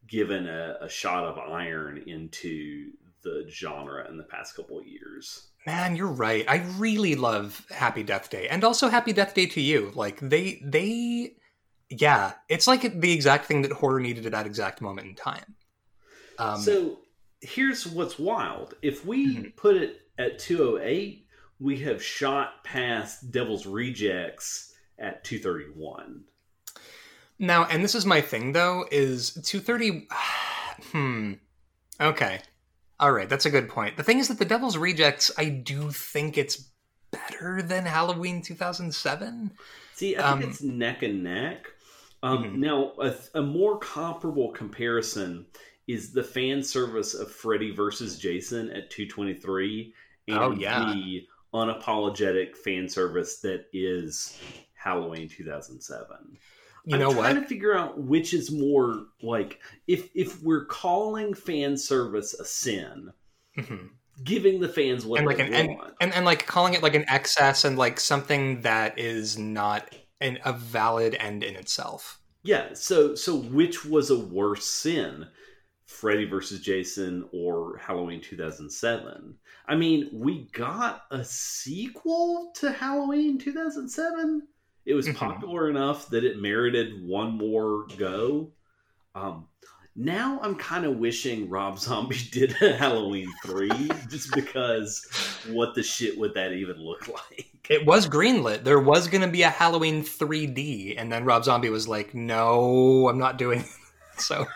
given a, a shot of iron into the genre in the past couple of years. Man, you're right. I really love Happy Death Day, and also Happy Death Day to you. Like they, they, yeah, it's like the exact thing that horror needed at that exact moment in time. Um, so here's what's wild. If we Mhm. put it at 208, we have shot past Devil's Rejects at 231. Now, and this is my thing though, is 230 [SIGHS] hmm. Okay. All right, that's a good point. The thing is that The Devil's Rejects, I do think it's better than Halloween 2007. See, I think Um, it's neck and neck. Um, Mhm. Now, a, a more comparable comparison is the fan service of Freddy versus Jason at 223 and Oh, yeah. the unapologetic fan service that is Halloween 2007. You I'm know trying what? to figure out which is more like if if we're calling fan service a sin, Mhm. giving the fans what And like they an and, want. and and like calling it like an excess and like something that is not an, a valid end in itself. Yeah, so so which was a worse sin? Freddy versus Jason or Halloween 2007? I mean, we got a sequel to Halloween 2007. It was Mhm. popular enough that it merited one more go. Um, now I'm kind of wishing Rob [LAUGHS] Zombie did a Halloween 3 just because what the shit would that even look [LAUGHS] like? It was greenlit. There was going to be a Halloween 3D, and then Rob Zombie was like, "No, I'm not doing." [LAUGHS] it." so,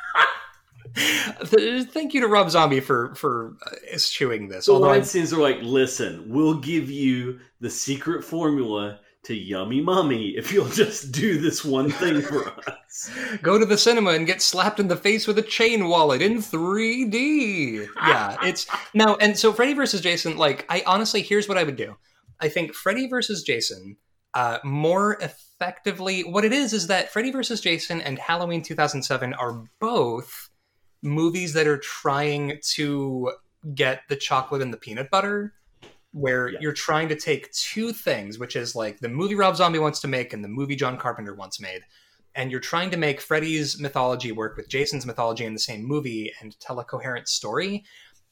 th- thank you to Rob Zombie for for uh, eschewing this. So Although Weinstein's are like, listen, we'll give you the secret formula to Yummy Mummy if you'll [LAUGHS] just do this one thing for [LAUGHS] us. go to the cinema and get slapped in the face with a chain wallet in 3D. Yeah, it's now and so Freddy versus Jason. Like, I honestly, here's what I would do. I think Freddy versus Jason uh, more effectively. What it is is that Freddy versus Jason and Halloween 2007 are both movies that are trying to get the chocolate and the peanut butter. Where Yeah. you're trying to take two things, which is like the movie Rob Zombie wants to make and the movie John Carpenter once made, and you're trying to make Freddy's mythology work with Jason's mythology in the same movie and tell a coherent story,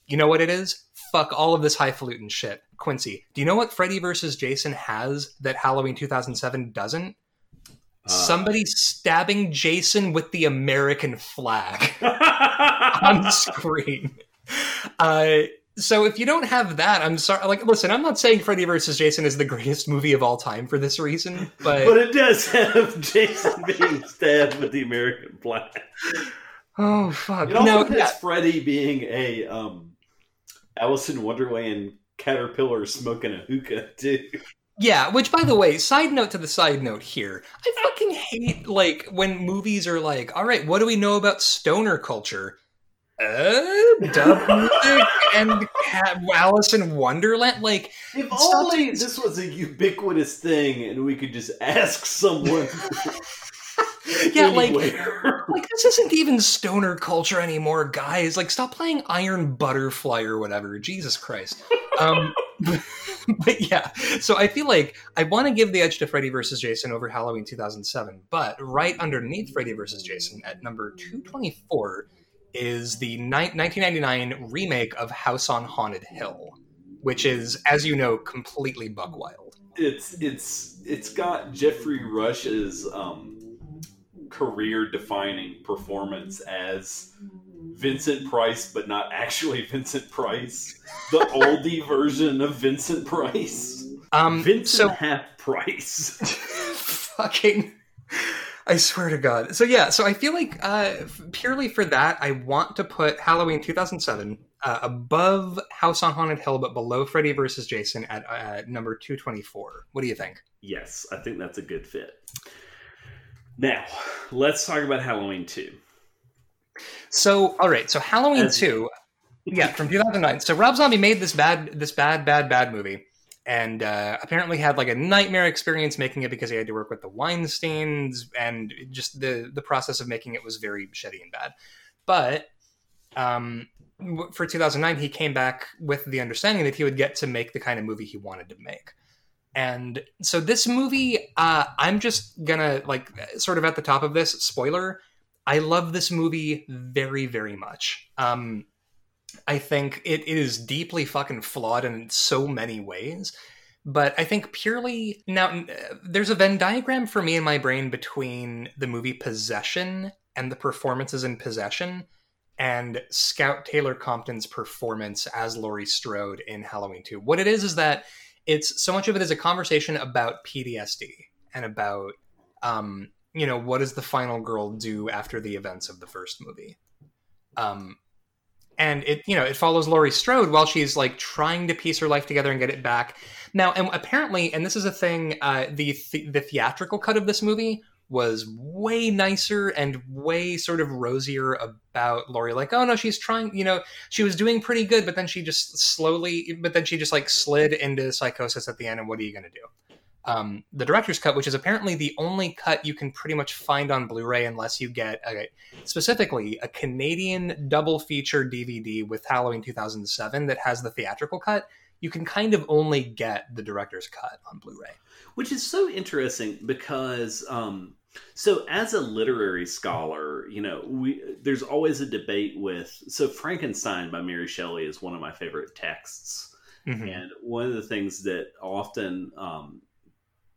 you know what it is? Fuck all of this highfalutin shit. Quincy, do you know what Freddy versus Jason has that Halloween 2007 doesn't? Uh, Somebody stabbing Jason with the American flag [LAUGHS] on screen. Uh, so if you don't have that, I'm sorry. Like, listen, I'm not saying Freddy versus Jason is the greatest movie of all time for this reason, but, but it does have Jason being [LAUGHS] stabbed with the American flag. oh fuck, It also no, has yeah, Freddy being a um, Alice in Wonderland caterpillar smoking a hookah too. Yeah, which by the way, side note to the side note here, I fucking hate like when movies are like, all right, what do we know about stoner culture? Uh, dub music and Alice in Wonderland. Like, if only this was a ubiquitous thing and we could just ask someone. [LAUGHS] yeah, like, like this isn't even stoner culture anymore, guys. Like, stop playing Iron Butterfly or whatever. Jesus Christ. Um, [LAUGHS] but yeah, so I feel like I want to give the edge to Freddy vs. Jason over Halloween 2007, but right underneath Freddy vs. Jason at number 224 is the ni- 1999 remake of House on Haunted Hill, which is, as you know, completely buck wild. It's it's it's got Geoffrey Rush's um, career-defining performance as Vincent Price, but not actually [LAUGHS] Vincent Price. The oldie [LAUGHS] version of Vincent Price. Um, Vincent so, half Price. [LAUGHS] fucking. I swear to God. So yeah, so I feel like uh, purely for that, I want to put Halloween 2007 uh, above House on Haunted Hill, but below Freddy vs. Jason at uh, number 224. What do you think? Yes, I think that's a good fit. Now, let's talk about Halloween 2. So, all right, so Halloween As... 2, yeah, from 2009. So Rob Zombie made this bad, this bad, bad, bad movie and uh, apparently had like a nightmare experience making it because he had to work with the Weinsteins, and just the the process of making it was very shitty and bad. But um, for 2009, he came back with the understanding that he would get to make the kind of movie he wanted to make. And so this movie, uh, I'm just gonna like sort of at the top of this spoiler. I love this movie very, very much. Um, I think it, is deeply fucking flawed in so many ways. But I think purely now, there's a Venn diagram for me in my brain between the movie Possession and the performances in Possession and Scout Taylor Compton's performance as Laurie Strode in Halloween 2. What it is is that it's so much of it is a conversation about PTSD and about, um, you know, what does the final girl do after the events of the first movie? Um, and it you know it follows Laurie Strode while she's like trying to piece her life together and get it back. Now, and apparently, and this is a thing, uh, the th- the theatrical cut of this movie was way nicer and way sort of rosier about Laurie. Like, oh no, she's trying. You know, she was doing pretty good, but then she just slowly, but then she just like slid into psychosis at the end. And what are you going to do? Um, the director's cut, which is apparently the only cut you can pretty much find on Blu-ray unless you get a, specifically a Canadian double feature DVD with Halloween 2007 that has the theatrical cut. You can kind of only get the director's cut on Blu-ray, which is so interesting because. Um, so, as a literary scholar, you know, we there's always a debate with. So, Frankenstein by Mary Shelley is one of my favorite texts, mm-hmm. and one of the things that often um,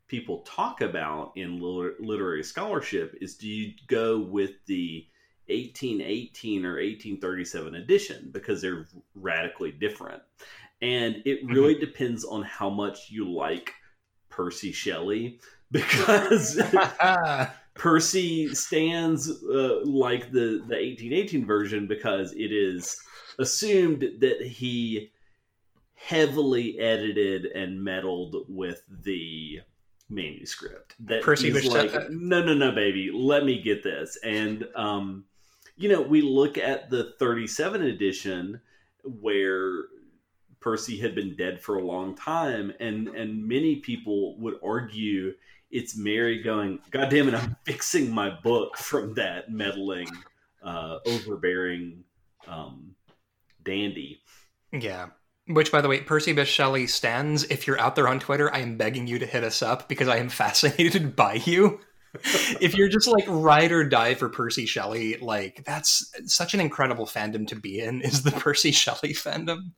people talk about in literary scholarship is do you go with the 1818 or 1837 edition because they're radically different and it mm-hmm. really mm-hmm. depends on how much you like percy shelley [LAUGHS] because [LAUGHS] percy stands uh, like the the 1818 version because it is assumed that he heavily edited and meddled with the manuscript that Percy he's like, no, no, no, baby, let me get this. And um, you know, we look at the 37 edition where Percy had been dead for a long time, and and many people would argue it's Mary going, God damn it, I'm [LAUGHS] fixing my book from that meddling, uh, overbearing um, dandy. Yeah. Which, by the way, Percy Bysshe Shelley stands. If you're out there on Twitter, I am begging you to hit us up because I am [LAUGHS] fascinated by you. if you're just like ride or die for Percy Shelley, like that's such an incredible fandom to be in. Is the [LAUGHS] Percy Shelley fandom?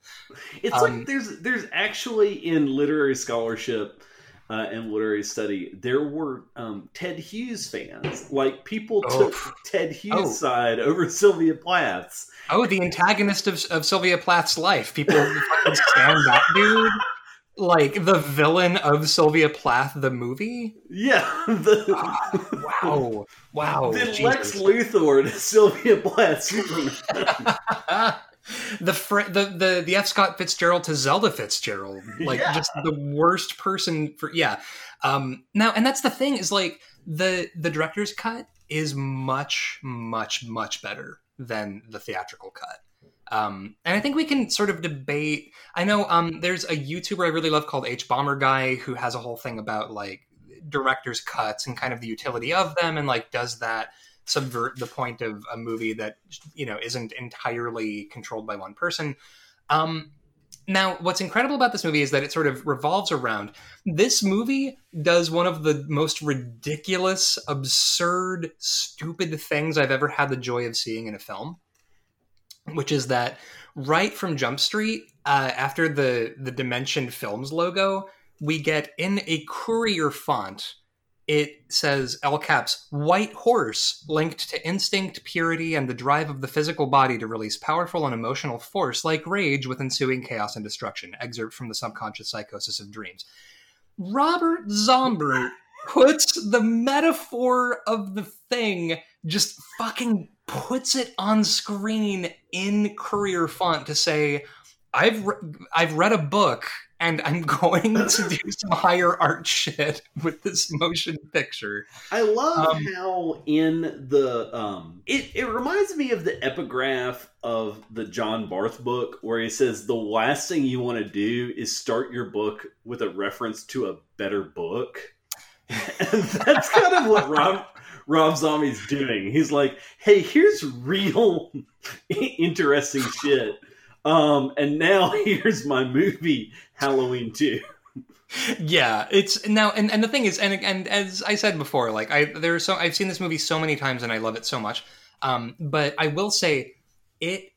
It's um, like there's there's actually in literary scholarship uh, and literary study, there were um, Ted Hughes fans. Like people oh. took Ted Hughes' oh. side over Sylvia Plath's. Oh, the antagonist of, of Sylvia Plath's life. People [LAUGHS] fucking stand that dude. Like the villain of Sylvia Plath, the movie. Yeah. [LAUGHS] The, oh, wow. Wow. The Jesus. Lex Luthor to [LAUGHS] Sylvia Plath Superman. the fr- the the the F. Scott Fitzgerald to Zelda Fitzgerald, like Yeah. just the worst person for yeah. Um, now, and that's the thing is like the the director's cut is much much much better than the theatrical cut. Um, and I think we can sort of debate. I know um, there's a YouTuber I really love called Hbomberguy who has a whole thing about like director's cuts and kind of the utility of them, and like does that subvert the point of a movie that you know isn't entirely controlled by one person. Um, now, what's incredible about this movie is that it sort of revolves around this movie does one of the most ridiculous, absurd, stupid things I've ever had the joy of seeing in a film, which is that right from Jump Street, uh, after the the Dimension Films logo, we get in a courier font it says L caps white horse linked to instinct, purity, and the drive of the physical body to release powerful and emotional force like rage with ensuing chaos and destruction. Excerpt from the subconscious psychosis of dreams. Robert Zombert puts the metaphor of the thing, just fucking puts it on screen in courier font to say, I've re- I've read a book and I'm going [LAUGHS] to do some higher art shit with this motion picture. I love Um, how in the um it, it reminds me of the epigraph of the John Barth book where he says the last thing you want to do is start your book with a reference to a better book. [LAUGHS] And that's kind of what Rob Rob Zombie's doing. He's like, "Hey, here's real [LAUGHS] interesting shit." Um, and now [LAUGHS] here's my movie Halloween 2. Yeah, it's now and, and the thing is and and as I said before, like I there's so I've seen this movie so many times and I love it so much. Um, but I will say it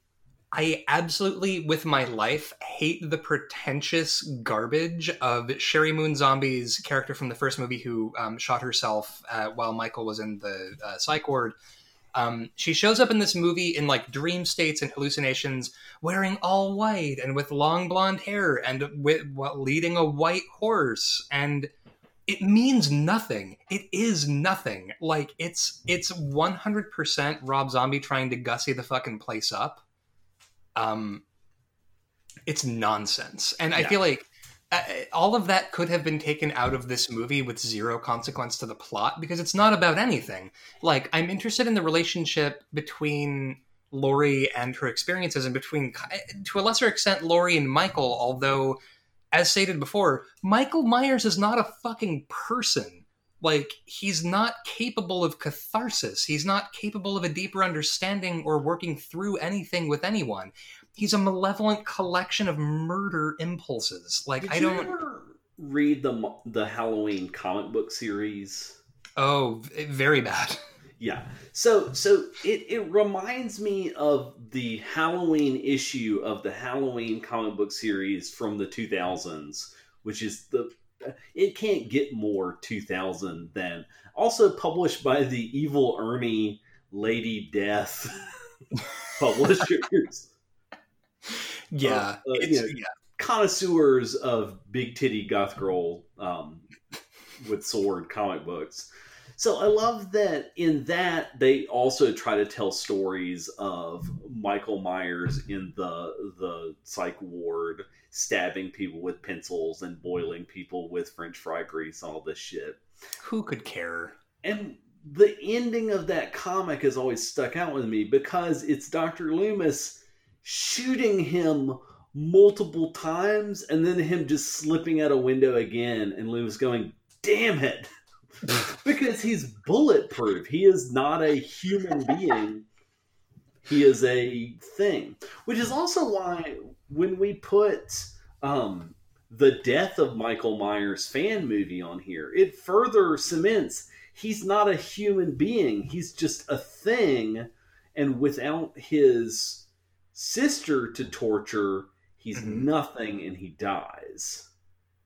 I absolutely with my life hate the pretentious garbage of Sheri Moon Zombie's character from the first movie who um, shot herself uh, while Michael was in the uh, psych ward. Um, she shows up in this movie in like dream states and hallucinations, wearing all white and with long blonde hair and with well, leading a white horse, and it means nothing. It is nothing. Like it's it's one hundred percent Rob Zombie trying to gussy the fucking place up. Um, it's nonsense, and I feel like all of that could have been taken out of this movie with zero consequence to the plot because it's not about anything. Like, I'm interested in the relationship between Laurie and her experiences, and between, to a lesser extent, Laurie and Michael, although, as stated before, Michael Myers is not a fucking person. Like, he's not capable of catharsis. He's not capable of a deeper understanding or working through anything with anyone he's a malevolent collection of murder impulses. Like Did I don't. ever read the the Halloween comic book series? Oh, very bad. [LAUGHS] Yeah. So so it, it reminds me of the Halloween issue of the Halloween comic book series from the 2000s, which is the it can't get more 2000 than also published by the Evil Ernie Lady Death [LAUGHS] publishers. Yeah, uh, it's yeah. yeah. connoisseurs of big titty goth girl um, with sword comic books. So I love that in that they also try to tell stories of Michael Myers in the the psych ward stabbing people with pencils and boiling people with French fry grease, all this shit. Who could care? And the ending of that comic has always stuck out with me because it's Dr. Loomis shooting him multiple times and then him just slipping out a window again and Loomis going, damn it. [LAUGHS] because he's bulletproof. He is not a human [LAUGHS] being. He is a thing. Which is also why when we put um, the death of Michael Myers fan movie on here, it further cements he's not a human being. He's just a thing. And without his sister to torture, he's Mhm. nothing and he dies.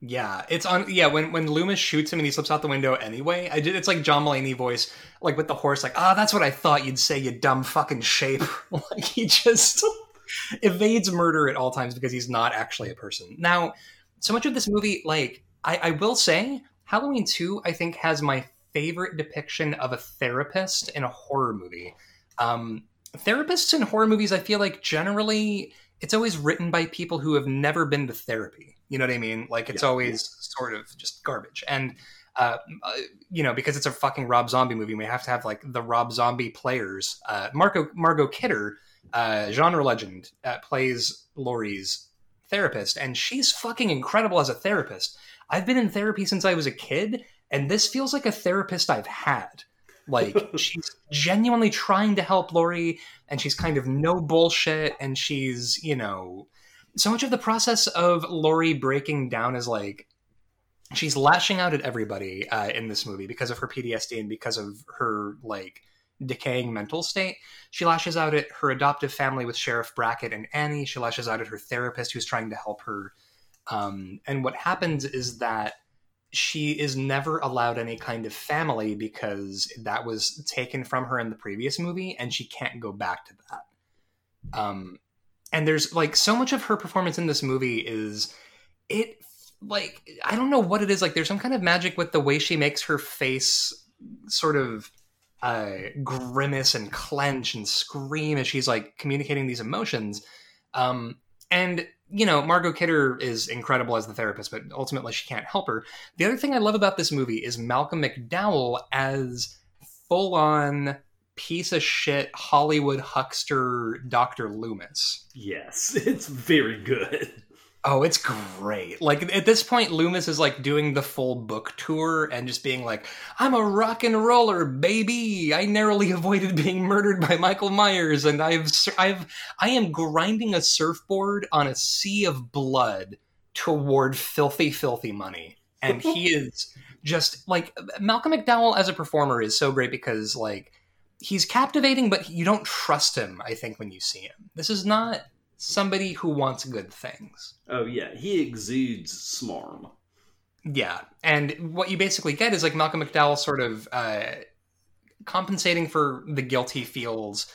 Yeah, it's on. Yeah, when when Loomis shoots him and he slips out the window anyway, I did. It's like John Mulaney voice, like with the horse, like, ah, that's what I thought you'd say, you dumb fucking shape. [LAUGHS] like he just [LAUGHS] evades murder at all times because he's not actually a person. Now, so much of this movie, like, I, I will say, Halloween Two, I think has my favorite depiction of a therapist in a horror movie. Um, therapists in horror movies, I feel like generally it's always written by people who have never been to therapy. You know what I mean? Like it's Yeah. always sort of just garbage. And uh, uh, you know, because it's a fucking Rob Zombie movie, we have to have like the Rob Zombie players. Uh, Marco Margot Kidder, uh, genre legend, uh, plays Laurie's therapist, and she's fucking incredible as a therapist. I've been in therapy since I was a kid, and this feels like a therapist I've had. Like [LAUGHS] she's genuinely trying to help Laurie, and she's kind of no bullshit, and she's you know, so much of the process of Laurie breaking down is like she's lashing out at everybody uh, in this movie because of her PTSD and because of her like decaying mental state. She lashes out at her adoptive family with Sheriff Brackett and Annie. She lashes out at her therapist who's trying to help her. Um, and what happens is that she is never allowed any kind of family because that was taken from her in the previous movie and she can't go back to that. Um, and there's like so much of her performance in this movie is it like I don't know what it is like there's some kind of magic with the way she makes her face sort of uh, grimace and clench and scream as she's like communicating these emotions. Um, and you know, Margot Kidder is incredible as the therapist, but ultimately she can't help her. The other thing I love about this movie is Malcolm McDowell as full on piece of shit Hollywood huckster Dr. Loomis. Yes, [LAUGHS] it's very good. Oh, it's great. Like at this point, Loomis is like doing the full book tour and just being like, I'm a rock and roller, baby. I narrowly [LAUGHS] avoided being murdered by Michael Myers, and I've I've I am grinding a surfboard on a sea of blood toward filthy, filthy money. And he [LAUGHS] is just like Malcolm McDowell as a performer is so great because like he's captivating, but you don't trust him, I think, when you see him. This is not somebody who wants good things. Oh yeah, he exudes smarm. Yeah, and what you basically get is like Malcolm McDowell sort of uh, compensating for the guilt he feels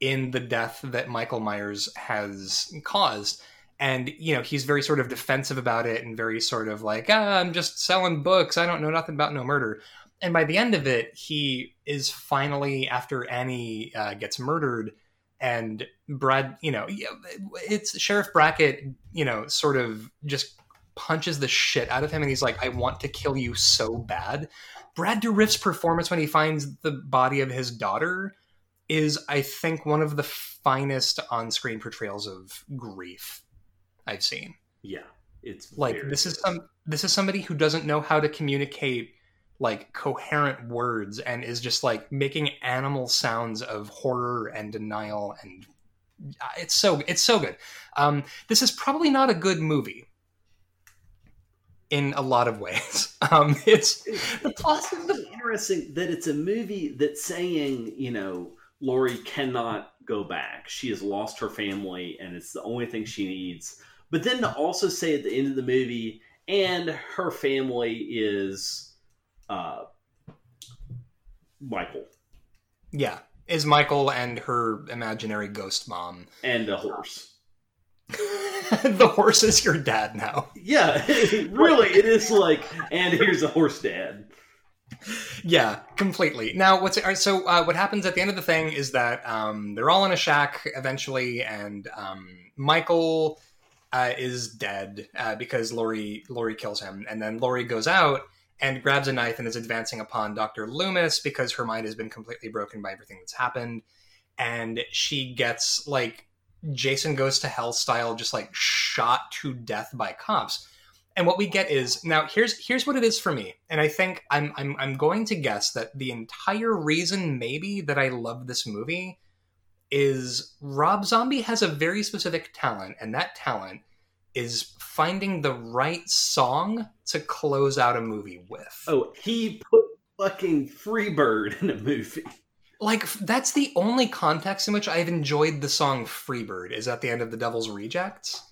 in the death that Michael Myers has caused. And you know he's very sort of defensive about it, and very sort of like, ah, "I'm just selling books. I don't know nothing about no murder." And by the end of it, he is finally, after Annie uh, gets murdered, and Brad, you know, it's Sheriff Brackett, you know, sort of just punches the shit out of him, and he's like, "I want to kill you so bad." Brad Dourif's performance when he finds the body of his daughter is, I think, one of the finest on-screen portrayals of grief I've seen. Yeah, it's Like this is some this is somebody who doesn't know how to communicate like coherent words and is just like making animal sounds of horror and denial and uh, it's so it's so good. Um, this is probably not a good movie in a lot of ways. [LAUGHS] Um, it's It's also interesting that it's a movie that's saying, you know, Laurie cannot go back. She has lost her family, and it's the only thing she needs. But then to also say at the end of the movie, and her family is uh, Michael yeah, is Michael and her imaginary ghost mom. and a horse. [LAUGHS] the horse is your dad now. Yeah, [LAUGHS] really, it is like, and here's a horse dad. Yeah, completely. Now, what's so? Uh, what happens at the end of the thing is that um, they're all in a shack eventually, and um, Michael uh, is dead uh, because Laurie Laurie kills him, and then Laurie goes out and grabs a knife and is advancing upon Doctor Loomis because her mind has been completely broken by everything that's happened, and she gets like Jason goes to hell style, just like shot to death by cops. And what we get is now here's here's what it is for me. And i think i'm i'm, I'm going to guess that the entire reason maybe that i love this movie is rob zombie has a very specific talent and that talent is finding the right song to close out a movie with. Oh, he put fucking Freebird in a movie. like that's the only context in which i've enjoyed the song freebird is at the end of the devil's rejects.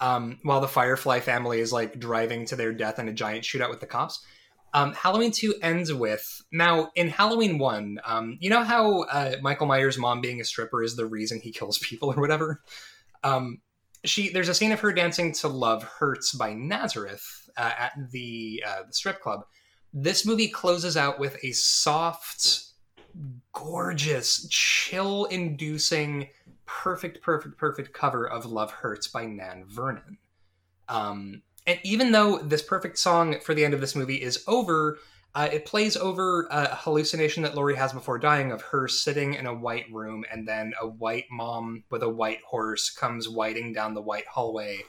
Um, while the firefly family is like driving to their death in a giant shootout with the cops. Um, halloween 2 ends with now in halloween 1 um, you know how uh, michael myers mom being a stripper is the reason he kills [LAUGHS] people or whatever? Um, she there's a scene of her dancing to love hurts by nazareth uh, at the, uh, the strip club this movie closes out with a soft gorgeous, chill inducing, perfect, perfect, perfect cover of Love Hurts by Nan Vernon. Um, and even though this perfect song for the end of this movie is over, uh, it plays over a hallucination that Laurie has before dying of her sitting in a white room, and then a white mom with a white horse comes whiting down the white hallway,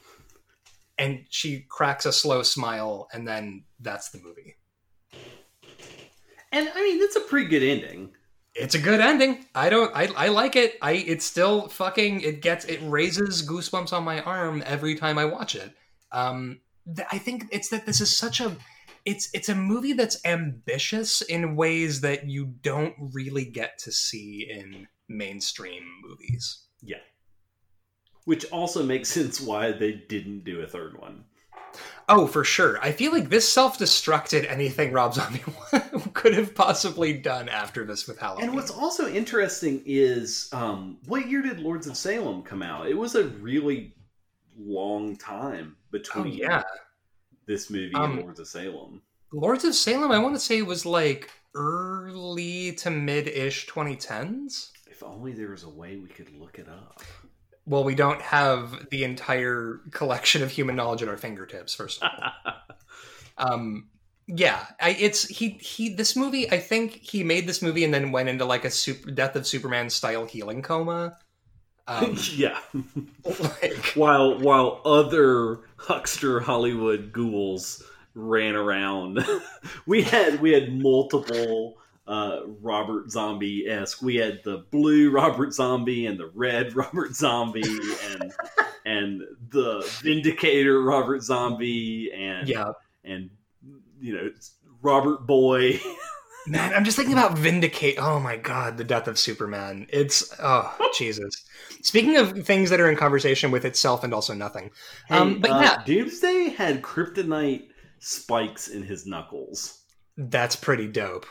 and she cracks a slow smile, and then that's the movie. And I mean, that's a pretty good ending. It's a good ending. I don't. I, I like it. I. It's still fucking. It gets. It raises goosebumps on my arm every time I watch it. Um, th- I think it's that this is such a it's it's a movie that's ambitious in ways that you don't really get to see in mainstream movies. Yeah. Which also makes [LAUGHS] sense why they didn't do a third one. Oh, for sure. I feel like this self-destructed anything Rob Zombie [LAUGHS] could have possibly done after this with Halloween. And what's also interesting is um, what year did Lords of Salem come out? It was a really long time between oh, yeah. This movie um, and Lords of Salem. Lords of Salem, I want to say was like early to mid-ish 2010s. If only there was a way we could look it up well, we don't have the entire collection of human knowledge at our fingertips. First of all, [LAUGHS] um, yeah, I, it's he he. This movie, I think he made this movie and then went into like a super death of Superman style healing coma. Um, [LAUGHS] yeah, like, [LAUGHS] while while other huckster Hollywood ghouls ran around, [LAUGHS] we had we had multiple uh, Robert Zombie esque. We had the blue Robert Zombie and the red Robert Zombie and and the Vindicator Robert Zombie and yeah and you know Robert Boy. Man, I'm just thinking about Vindicate. Oh my god, the death of Superman. It's oh [LAUGHS] Jesus. Speaking of things that are in conversation with itself and also nothing. Hey, um, but uh, yeah, Doomsday had kryptonite spikes in his knuckles. That's pretty dope.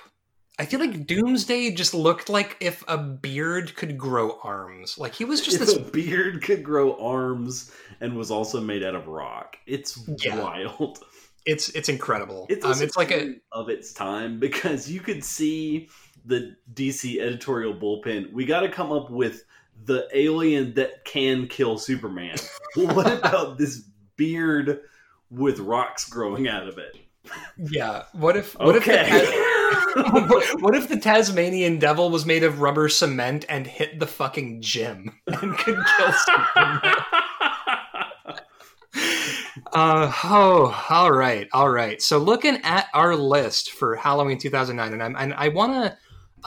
I feel like Doomsday just looked like if a beard could grow arms. Like he was just if this a beard could grow arms and was also made out of rock. It's yeah. wild. It's it's incredible. It's, um, it's like a of its time because you could see the DC editorial bullpen. We got to come up with the alien that can kill Superman. [LAUGHS] what about this beard with rocks growing out of it? Yeah. What if? What okay. if? [LAUGHS] what if the Tasmanian devil was made of rubber cement and hit the fucking gym and could kill [LAUGHS] Superman? Uh, oh, all right, all right. So looking at our list for Halloween 2009, and I'm and I want to,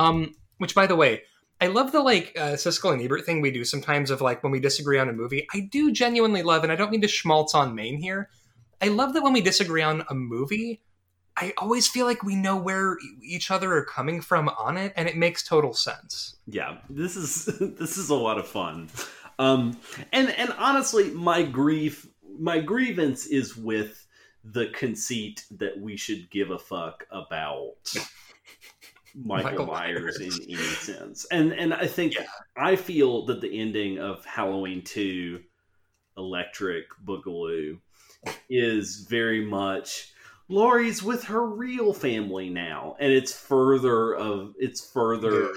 um, which by the way, I love the like uh, Siskel and Ebert thing we do sometimes of like when we disagree on a movie. I do genuinely love, and I don't mean to schmaltz on Maine here. I love that when we disagree on a movie, I always feel like we know where each other are coming from on it, and it makes total sense. Yeah, this is [LAUGHS] this is a lot of fun, um, and and honestly, my grief, my grievance is with the conceit that we should give a fuck about [LAUGHS] Michael, Michael Myers, Myers, in any sense, and and I think yeah. I feel that the ending of Halloween Two, Electric Boogaloo is very much Laurie's with her real family now, and it's further of it's further yeah.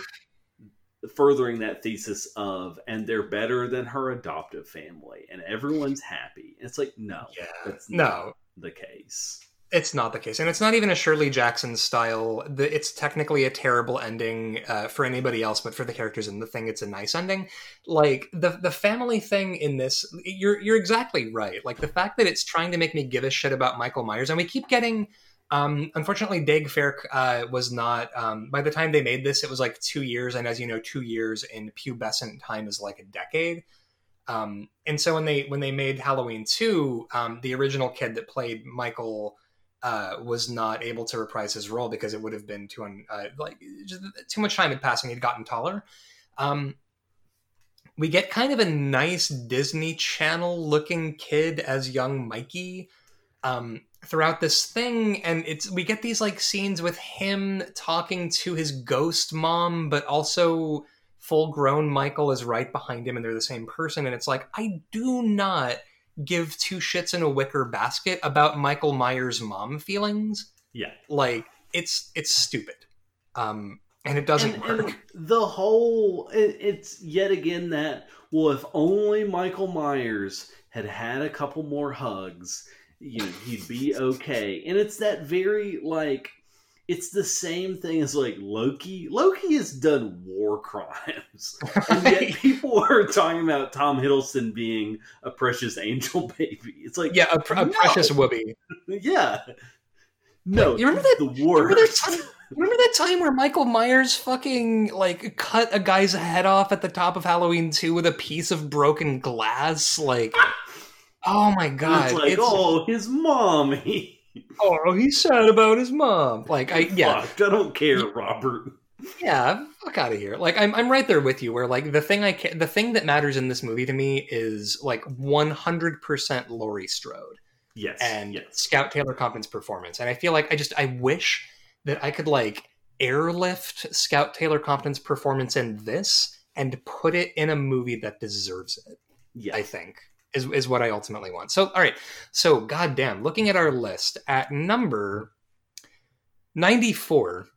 Furthering that thesis of, and they're better than her adoptive family, and everyone's happy. It's like no, yeah, that's no the case. It's not the case, and it's not even a Shirley Jackson style. It's technically a terrible ending uh, for anybody else, but for the characters in the thing, it's a nice ending. Like the the family thing in this, you're you're exactly right. Like the fact that it's trying to make me give a shit about Michael Myers, and we keep getting. Um, unfortunately, Faerch uh, was not. Um, by the time they made this, it was like two years, and as you know, two years in pubescent time is like a decade. Um, and so when they when they made Halloween two, um, the original kid that played Michael uh, was not able to reprise his role because it would have been too un, uh, like too much time had passed and he'd gotten taller. Um, we get kind of a nice Disney Channel looking kid as young Mikey um, throughout this thing, and it's we get these like scenes with him talking to his ghost mom, but also full grown Michael is right behind him, and they're the same person, and it's like I do not give two shits in a wicker basket about Michael Myers' mom feelings. Yeah. Like it's it's stupid. Um and it doesn't and, work. and the whole it, it's yet again that well, if only Michael Myers had had a couple more hugs, you know, he'd be okay. And it's that very like it's the same thing as like Loki. Loki has done war [LAUGHS] crimes, and yet [LAUGHS] people are talking about Tom Hiddleston being a precious angel [LAUGHS] baby. It's like yeah, a, pr- a precious whoopee. yeah. No, You remember that- the war. remember that time- Remember that time where Michael Myers fucking like cut a guy's head off at the top of Halloween 2 with a piece of broken glass? Like, oh my god! it's like, oh, his mommy. [LAUGHS] oh, he's sad about his mom. Like, I yeah, Fuck, I don't care, Robert. yeah, fuck out of here. Like, I'm I'm right there with you. Where like the thing I ca- the thing that matters in this movie to me is like 100 percent Laurie Strode. Yes, and yes. Scout Taylor Compton's performance. And I feel like I just I wish that I could like airlift Scout Taylor Compton's performance in this and put it in a movie that deserves it. Yeah. I think is is what I ultimately want. So all right. So goddamn, looking at our list at number 94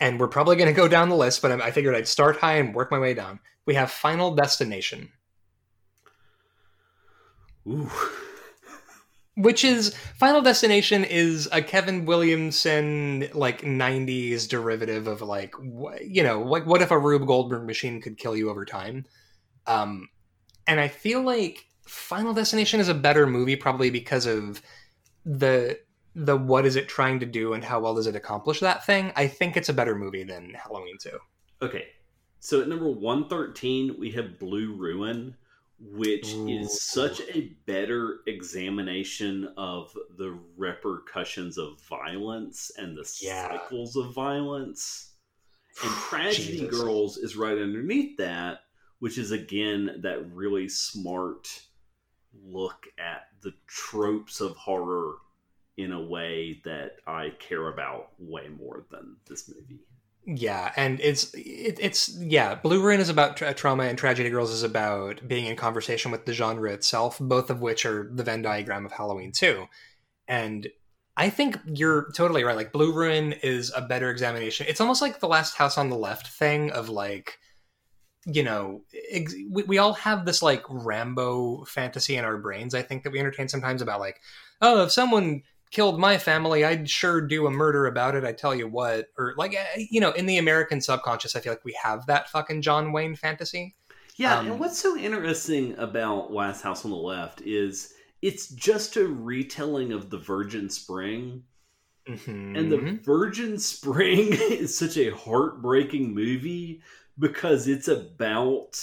and we're probably going to go down the list, but I I figured I'd start high and work my way down. We have Final Destination. Ooh. which is Final Destination is a Kevin Williamson like '90s derivative of like wh- you know like what if a Rube Goldberg machine could kill you over time, um, and I feel like Final Destination is a better movie probably because of the the what is it trying to do and how well does it accomplish that thing. I think it's a better movie than Halloween Two. Okay. So at number 113, we have Blue Ruin, which Ooh. is such a better examination of the repercussions of violence and the Yeah. cycles of violence. And [SIGHS] Tragedy Jesus. Girls is right underneath that, which is again that really smart look at the tropes of horror in a way that I care about way more than this movie. Yeah, and it's it, it's yeah. Blue Ruin is about tra- trauma, and Tragedy Girls is about being in conversation with the genre itself. Both of which are the Venn diagram of Halloween too. And I think you're totally right. Like Blue Ruin is a better examination. It's almost like the Last House on the Left thing of like, you know, ex- we, we all have this like Rambo fantasy in our brains. I think that we entertain sometimes about like, oh, if someone killed my family, I'd sure do a murder about it. I tell you what, or like eh, you know, in the American subconscious, I feel like we have that fucking John Wayne fantasy. Yeah, Um, and what's so interesting about Last House on the Left is it's just a retelling of the Virgin Spring. Mm-hmm. And the Virgin Spring [LAUGHS] is such a heartbreaking movie because it's about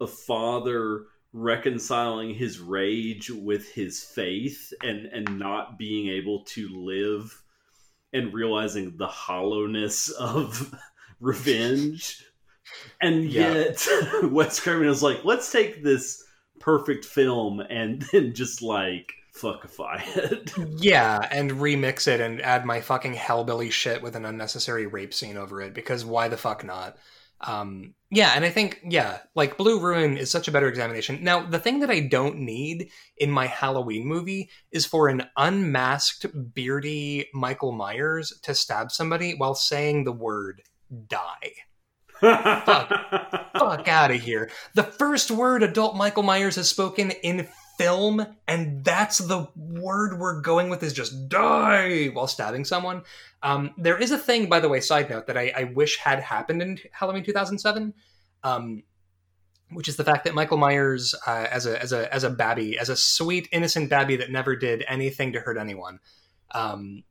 a father reconciling his rage with his faith and and not being able to live and realizing the hollowness of [LAUGHS] revenge. And Yeah. yet [LAUGHS] Wes Craven is like, let's take this perfect film and [LAUGHS] then just like fuckify it. Yeah, and remix it and add my fucking hellbilly shit with an unnecessary rape scene over it because why the fuck not? Um, yeah, and I think yeah, like Blue Ruin is such a better examination. Now, the thing that I don't need in my Halloween movie is for an unmasked, beardy Michael Myers to stab somebody while saying the word "die." [LAUGHS] Fuck out of here. The first word adult Michael Myers has spoken in film, and that's the word we're going with is just die while stabbing someone. Um, there is a thing, by the way, side note, that I, I wish had happened in Halloween 2007. Um, which is the fact that Michael Myers, uh, as a as a as a babby, as a sweet innocent babby that never did anything to hurt anyone, um,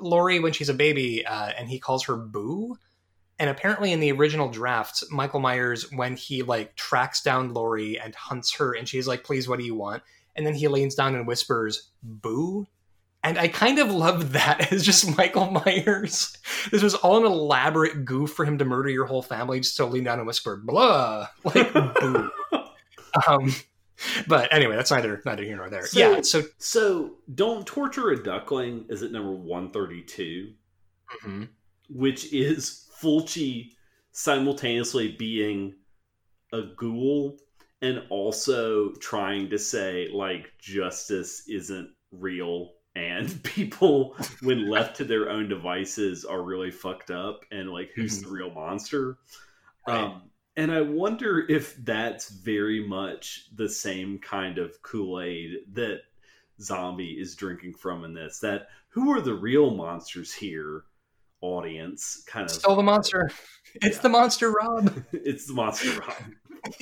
Laurie when she's a baby, uh, and he calls her Boo, and apparently in the original draft, Michael Myers, when he like tracks down Laurie and hunts her, and she's like, "Please, what do you want?" and then he leans down and whispers, "Boo." And I kind of love that [LAUGHS] as just Michael [LAUGHS] Myers. This was all an elaborate goof for him to murder your whole family just to lean down and whisper, blah, [LAUGHS] like boo. um, but anyway, that's neither neither here nor there. So- yeah, so so, Don't Torture a Duckling is at number 132, mhm. which is Fulci simultaneously being a ghoul and also trying to say, like, justice isn't real and [LAUGHS] people, when left to their own devices, are really fucked up and like who's the real monster. Right. Um, and I wonder if that's very much the same kind of Kool Aid that Zombie is drinking from in this. That who are the real monsters here? Audience kind of Still the monster. It's [LAUGHS] Yeah. the monster, Rob. it's the monster Rob. [LAUGHS]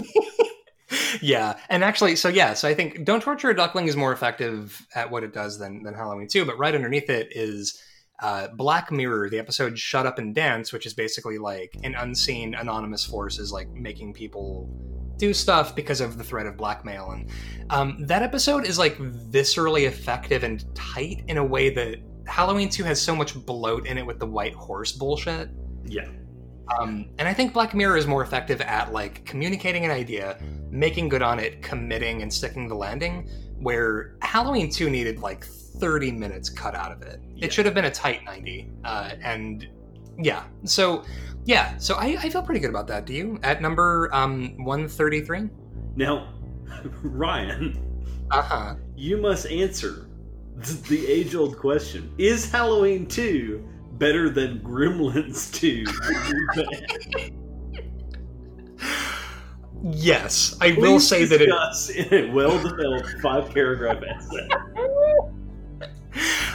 [LAUGHS] yeah, and actually, so yeah, so I think "Don't Torture a Duckling" is more effective at what it does than than Halloween Two. But right underneath it is uh, Black Mirror, the episode "Shut Up and Dance," which is basically like an unseen anonymous force is like making people do stuff because of the threat of blackmail, and um, that episode is like viscerally effective and tight in a way that Halloween Two has so much bloat in it with the white horse bullshit. Yeah. Um, and I think Black Mirror is more effective at like communicating an idea, making good on it, committing, and sticking the landing. Where Halloween Two needed like thirty minutes cut out of it. Yeah. It should have been a tight ninety. Uh, and yeah, so yeah, so I, I feel pretty good about that. Do you? At number um one thirty three. Now, [LAUGHS] Ryan, Uh huh. you must answer the age old question Is Halloween 2 better than Gremlins 2? Yes, I will say that it. in a well developed five paragraph essay.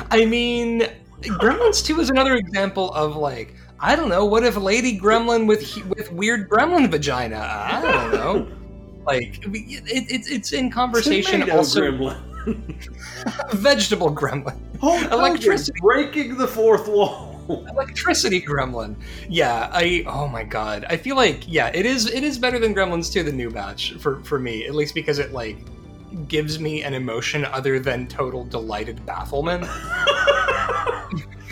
I mean, Gremlins 2 is another example of like, I don't know, what if Lady Gremlin with with weird gremlin vagina? I don't know. [LAUGHS] Like, it, it, it's in conversation Tomato also. Gremlin. [LAUGHS] Vegetable gremlin. Oh, Hulk Hogan Electricity. breaking the fourth wall. Electricity gremlin. Yeah, I oh my god. I feel like yeah, it is it is better than Gremlins 2 the new batch for for me, at least because it like gives me an emotion other than total delighted bafflement. [LAUGHS]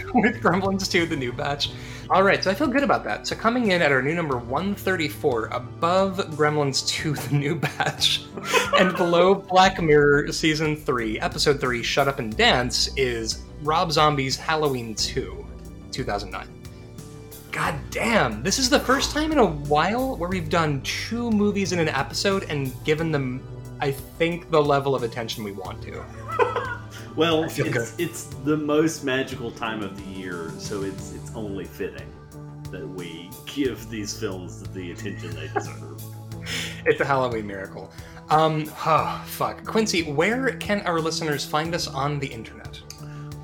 [LAUGHS] with Gremlins 2, the new batch. All right, so I feel good about that. So coming in at our new number 134, above Gremlins 2, [LAUGHS] the new batch, and below Black Mirror Season 3, Episode 3, Shut Up and Dance, is Rob Zombie's Halloween 2, 2009. God damn, this is the first time in a while where we've done two movies in an episode and given them, I think, the level of attention we want to. [LAUGHS] Well, it's, feel it's the most magical time of the year, so it's it's only fitting that we give these films the attention they deserve. [LAUGHS] It's a Halloween miracle. Um, oh, fuck. Quincy, where can our listeners find us on the internet?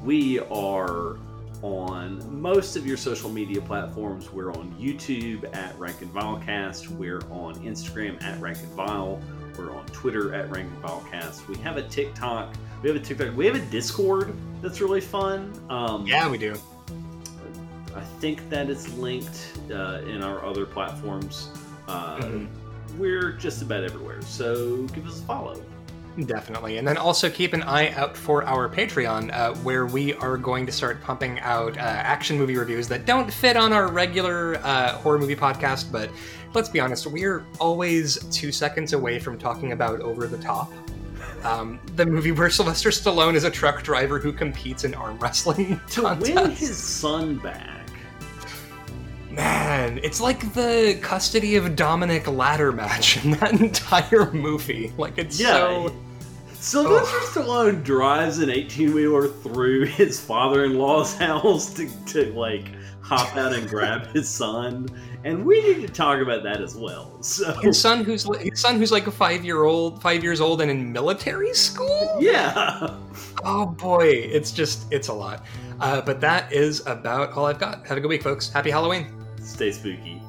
We are on most of your social media platforms. We're on YouTube at Rank and Vilecast. We're on Instagram at Rank and Vile. We're on Twitter at Rank and Vilecast. We have a TikTok. We have a TikTok. We have a Discord that's really fun. Um, Yeah, we do. I think that it's linked uh, in our other platforms. Uh, Mhm. We're just about everywhere, so give us a follow. Definitely. And then also keep an eye out for our Patreon, uh, where we are going to start pumping out uh, action movie reviews that don't fit on our regular uh, horror movie podcast. But let's be honest, we're always two seconds away from talking about Over the Top. Um, the movie where [LAUGHS] Sylvester Stallone is a truck driver who competes in arm wrestling [LAUGHS] To contests. win his son back. Man, it's like the custody of Dominik ladder match in that [LAUGHS] entire movie. Like it's Yeah. so Sylvester Stallone drives an 18 wheeler through his father in law's [LAUGHS] house to, to, like, hop out and grab his son. And we need to talk about that as well. So, his son who's his son who's like a five year old five years old and in military school yeah. oh boy it's just it's a lot uh, but that is about all i've got have a good week folks happy halloween Stay spooky.